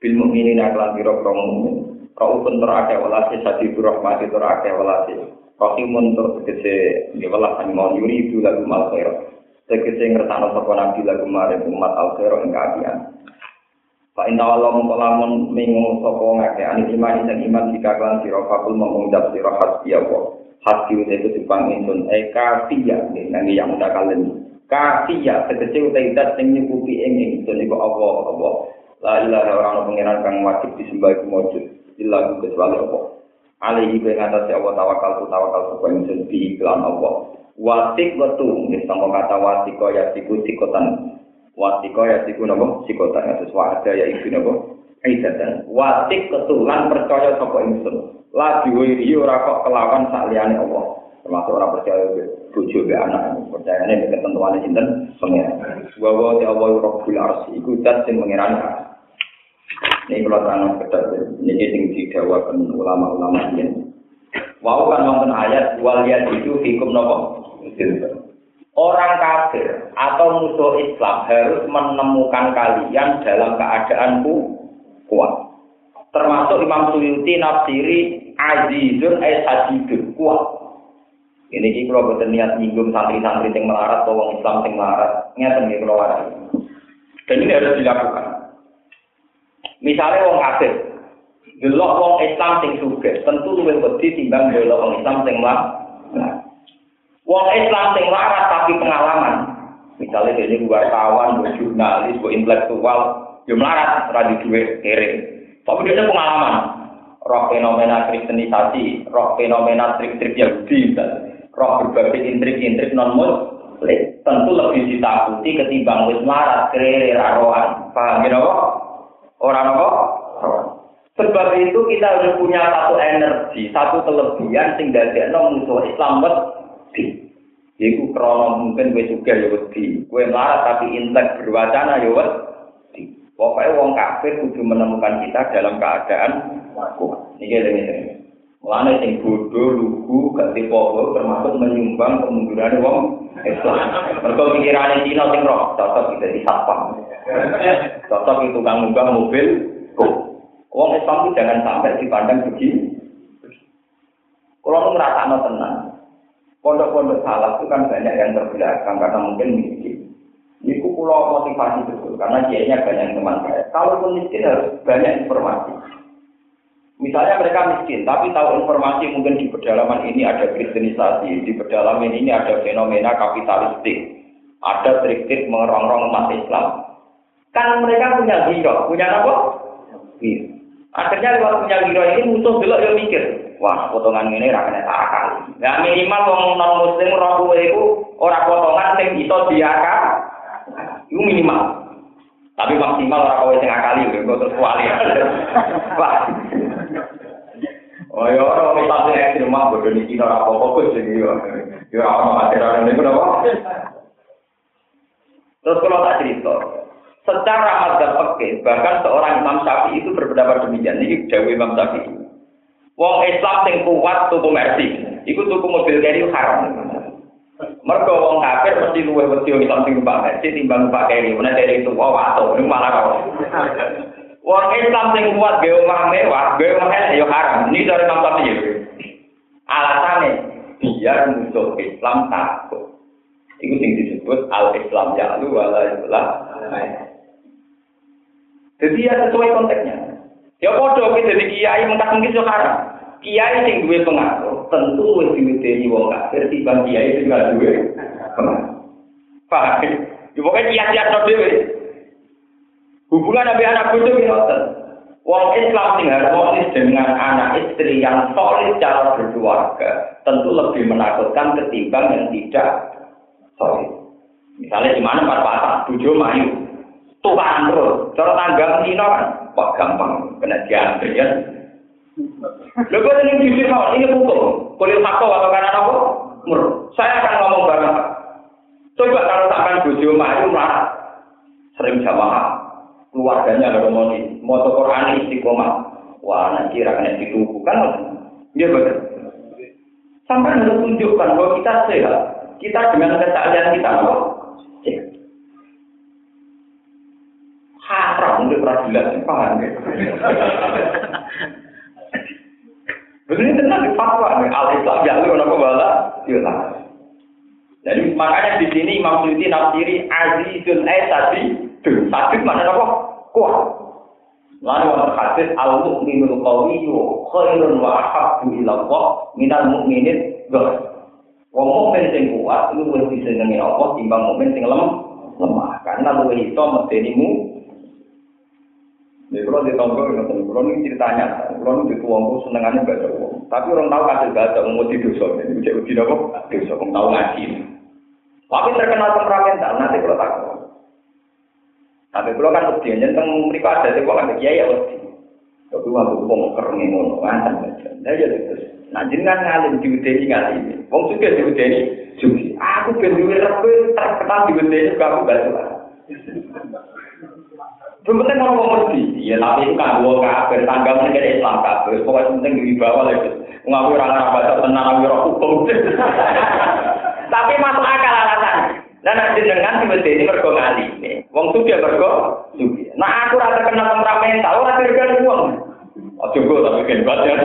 Bil mukminin aklan siro kaum mukmin. Raufun terake walasi sadi rahmati terake walasi. Rahimun tur tegese ngewelas mau yuri itu lagu mal khair. Tegese ngertano sapa nabi lagu mare umat al khair ing kaabian. Pak Inna Allah mengkolamun minggu sopo ngake ani iman dan iman jika klan siro fakul mengucap siro hasbi Allah. Hasbi itu dipang insun eh kafiya nih nanti yang udah kalian. Kafiya tegese utai dat sing nyukupi ing insun iku Allah Allah. La ilaha orang pengiran kang wajib disembah iku mujud. Illa kecuali Allah. Alaihi kowe ngatasi Allah tawakal tu tawakal supaya insun di iklan Allah. Wasik wetu, nih sama kata wasiko ya siku sikotan. Wasiko ya siku nopo sikota ya sesuai ada ya ibu nopo Aidatan watik ketulan percaya sapa ingsun lagi wiri ora kok kelawan saliyane Allah. Termasuk orang percaya bojo be anak. Percaya ini ketentuan sinten? Pengiran. Wa wa ta Allah rabbul arsy iku dat sing mengirani ini kalau tanah ketat ini sing didawakan ulama-ulama ini Wau kan wonten ayat wal itu hukum nopo Orang kafir atau musuh Islam harus menemukan kalian dalam keadaan kuat. Termasuk Imam Suyuti nafsiri azizun ay sajidun kuat. Ini iki kalau boten niat nyinggung santri-santri yang melarat atau orang Islam yang melarat, ngeten nggih kula Dan ini harus dilakukan. Misalnya wong kafir, delok wong Islam sing sugih, tentu luwih wedi timbang delok wong Islam sing melarat. Wong Islam sing larat tapi pengalaman. Misalnya dia wartawan, jurnalis, intelektual, dia melarat, radi duit, kere. Tapi dia pengalaman. Roh fenomena kristenisasi, roh fenomena trik-trik Yahudi, roh berbagai intrik-intrik non tentu lebih ditakuti ketimbang wis marat kere raroan. Paham ya kok? Orang itu kita harus punya satu energi, satu kelebihan sing dadekno musuh Islam wedi. Iku krono mungkin gue juga ya wedi. Gue marah tapi intek berwacana ya wedi. Pokoknya wong kafir kudu menemukan kita dalam keadaan kuat. Ini ini. Mulane sing bodoh, lugu, gak tipopo termasuk menyumbang kemunduran wong Islam. Mergo pikirane Cina sing roh, cocok kita di satpam. Cocok itu kang munggah mobil. Wong Islam itu jangan sampai dipandang begini. Kalau ngerasa tenang, pondok-pondok salah itu kan banyak yang terbelakang karena mungkin miskin. Ini pulau motivasi betul karena kiainya banyak teman saya. Kalaupun miskin harus banyak informasi. Misalnya mereka miskin, tapi tahu informasi mungkin di pedalaman ini ada kristenisasi, di pedalaman ini ada fenomena kapitalistik, ada trik-trik mengerongrong umat Islam. Kan mereka punya hero, punya apa? Iya. Akhirnya lewat punya hero ini musuh dulu yang mikir, wah potongan ini rakyatnya tak akal. Nah minimal orang non muslim roh itu orang potongan yang bisa diakal, itu minimal. Tapi maksimal orang kau yang akali, gue terus kuali. Wah, Oh ya ora wis tak ekstrim mah bodoh niki ora apa-apa kok sing yo. Yo ora ono. Terus kalau tak cerita, secara madzhab fikih bahkan seorang Imam Syafi'i itu berpendapat demikian. Ini dawuh Imam Syafi'i. Wong Islam sing kuat tuku mercy, iku tuku mobil keri haram. Mergo wong kafir mesti luwih wedi wong Islam sing numpak mercy timbang numpak keri. Mana dari itu oh wato, ini malah kok. Wong Islam sing kuat ge omah mewah, ge omah elek ya haram. Ini dari Imam Syafi'i. Alasannya biar musuh Islam takut. Itu yang disebut al-Islam ya lu wala ilah. Jadi ya sesuai konteksnya. Ya podo kita jadi kiai mentah mungkin so haram. Kiai sing duwe pengaruh tentu wis diwedeni wong kafir timbang kiai sing gak duwe pengaruh. Paham? Ya pokoknya kiai-kiai dhewe. Hubungan Nabi anak bodoh ngoten. Wong Islam sing harmonis dengan anak istri yang solid cara berkeluarga tentu lebih menakutkan ketimbang yang tidak solid. Misalnya di mana Pak Patah, tujuh mayu, tuhan terus, cara tangga Cina kan, wah gampang, kena diantri ya. Lalu kau ini jujur mau, ini hukum, kulit fakta atau karena apa? Mur, saya akan ngomong bareng. Coba kalau sampai tujuh mayu marah, sering jamaah, keluarganya ada ngomongin motor Quran istiqomah wah nanti rakyat ditubuh. Kan dia betul sampai harus tunjukkan bahwa kita sehat. Kita dengan kesalahan kita apa haram untuk peradilan paham ya begini tenang di fatwa al Islam ya lu kenapa bala iya jadi makanya di sini Imam Suyuti nafsiri Azizul Aisadi Duh, sabit mana apa? Kuat. Lalu yang terhadis al mukminul qawiyyu khairun wa ahabbu ila minal mukminin ghair. Wong mukmin sing kuat itu luwih disenengi Allah timbang mukmin sing lemah. lemah karena luwih iso medenimu Ya kalau di tonggo itu tonggo, kalau ini ceritanya, kalau ini di tuangku senengannya baca uang. Tapi orang tahu kasih baca uang di dosa, jadi ujian uji dosa, dosa orang tahu ngaji. Tapi terkenal pemerakan, tak nanti kalau tak. Tapi kalau kan uji, jadi tentang mereka ada di kuala kiai ya ya uji. Tapi uang buku mau kerengi nah ya terus. Nah jadi kan ngalim di uji ini ngalim ini, uang suka di uji. Aku benar-benar terkenal di uji ini, aku gak. Penting orang mau mesti, ya tapi itu kan gua kafir, tanggal negara Islam kafir, pokoknya penting di bawah lagi. Ngaku orang Arab baca tenang, ngaku hukum. Tapi masuk akal alasan. Nah, nanti dengan tiba-tiba ini mergo ngali. Wong suge mergo suge. Nah, aku rasa kenal temperamental, ora kira uang. Ojo gue tapi kan baca.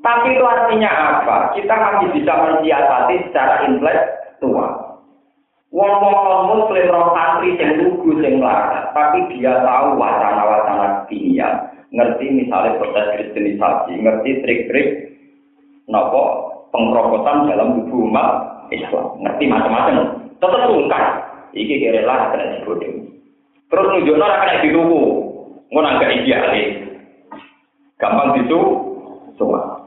Tapi itu artinya apa? Kita masih bisa mensiasati secara intelektual. Wong-wong muslim roh santri sing lugu sing melarat, tapi dia tahu wacana-wacana dunia, ngerti misalnya proses kristenisasi, ngerti trik-trik nopo pengkerokosan dalam tubuh umat Islam, ngerti macam-macam. Tetap sungkan. Iki kira lah kena dibodoh. Terus nunjukno ora kena dituku. Ngono agak idealis. Gampang itu semua.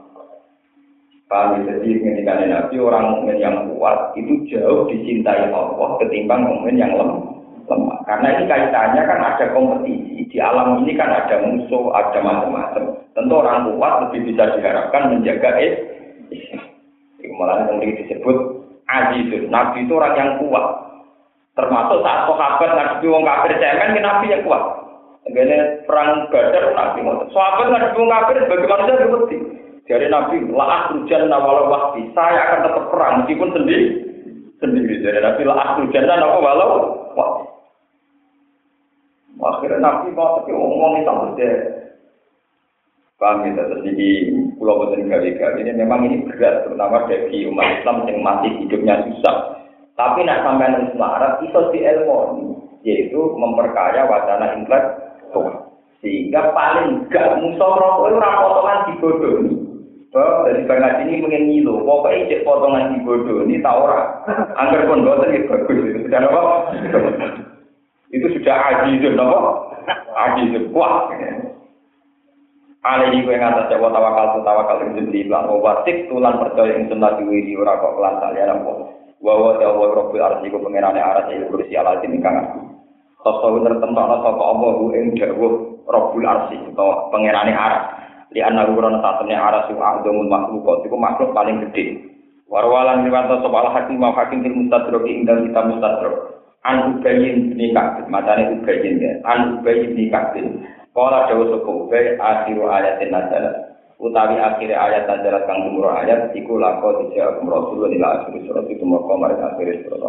Paham ya? Jadi ketika Nabi orang mukmin yang kuat itu jauh dicintai Allah ketimbang mukmin yang lemah. lemah. Karena ini kaitannya kan ada kompetisi. Di alam ini kan ada musuh, ada macam-macam. Tentu orang kuat lebih bisa diharapkan menjaga es. Malah kemudian disebut Azizun. Nabi itu orang yang kuat. Termasuk saat sahabat Nabi wong kafir cemen, Nabi yang kuat. Begini perang Badar Nabi. Sahabat Nabi wong kafir bagaimana saja seperti dari Nabi, laat hujan nawala waktu, saya akan tetap perang meskipun sendiri. Sendiri dari Nabi, laat hujan nawala walau waktu. Akhirnya Nabi mau tapi ngomong itu saja. Paham ya, terus pulau Boten Gawe ini memang ini berat, terutama bagi umat Islam yang masih hidupnya susah. Tapi nak sampai nulis Arab, itu di ilmu, yaitu memperkaya wacana intelektual. Sehingga paling gak musuh rokok itu potongan dibodohi. Bahwa dari banget ini pengen ngilu, pokoknya cek potongan dibodoh ini tau ora. Angger pun boten ya bagus itu sudah apa? itu sudah ajizun apa? Ajizun kuat. Ali kowe ngatas jawa tawakal tu tawakal ing jendi lan watik tulan percaya ing sunah diwiri ora kok kelan saliyane apa. Wa wa ta wa rabbil arsi ku pengenane aras ing kursi ala sing kang aku. Sosok tertentokno sapa Allah ing dawuh Rabbul Arsi utawa pengenane aras. Di anak ukuran satunya arah su agdamul makhluk itu makhluk paling gede. Warwalan riwayat soal hakim mau hakim fil mustadrak ing dalam kitab mustadrak. An ubayin bin kabir matane ubayin ya. An ubayin bin kabir Kala dawa sapa ubay akhiru ayatin nazala utawi akhir ayat nazala kang umur ayat iku lako dijawab Rasulullah ila akhir surat itu mau akhir surat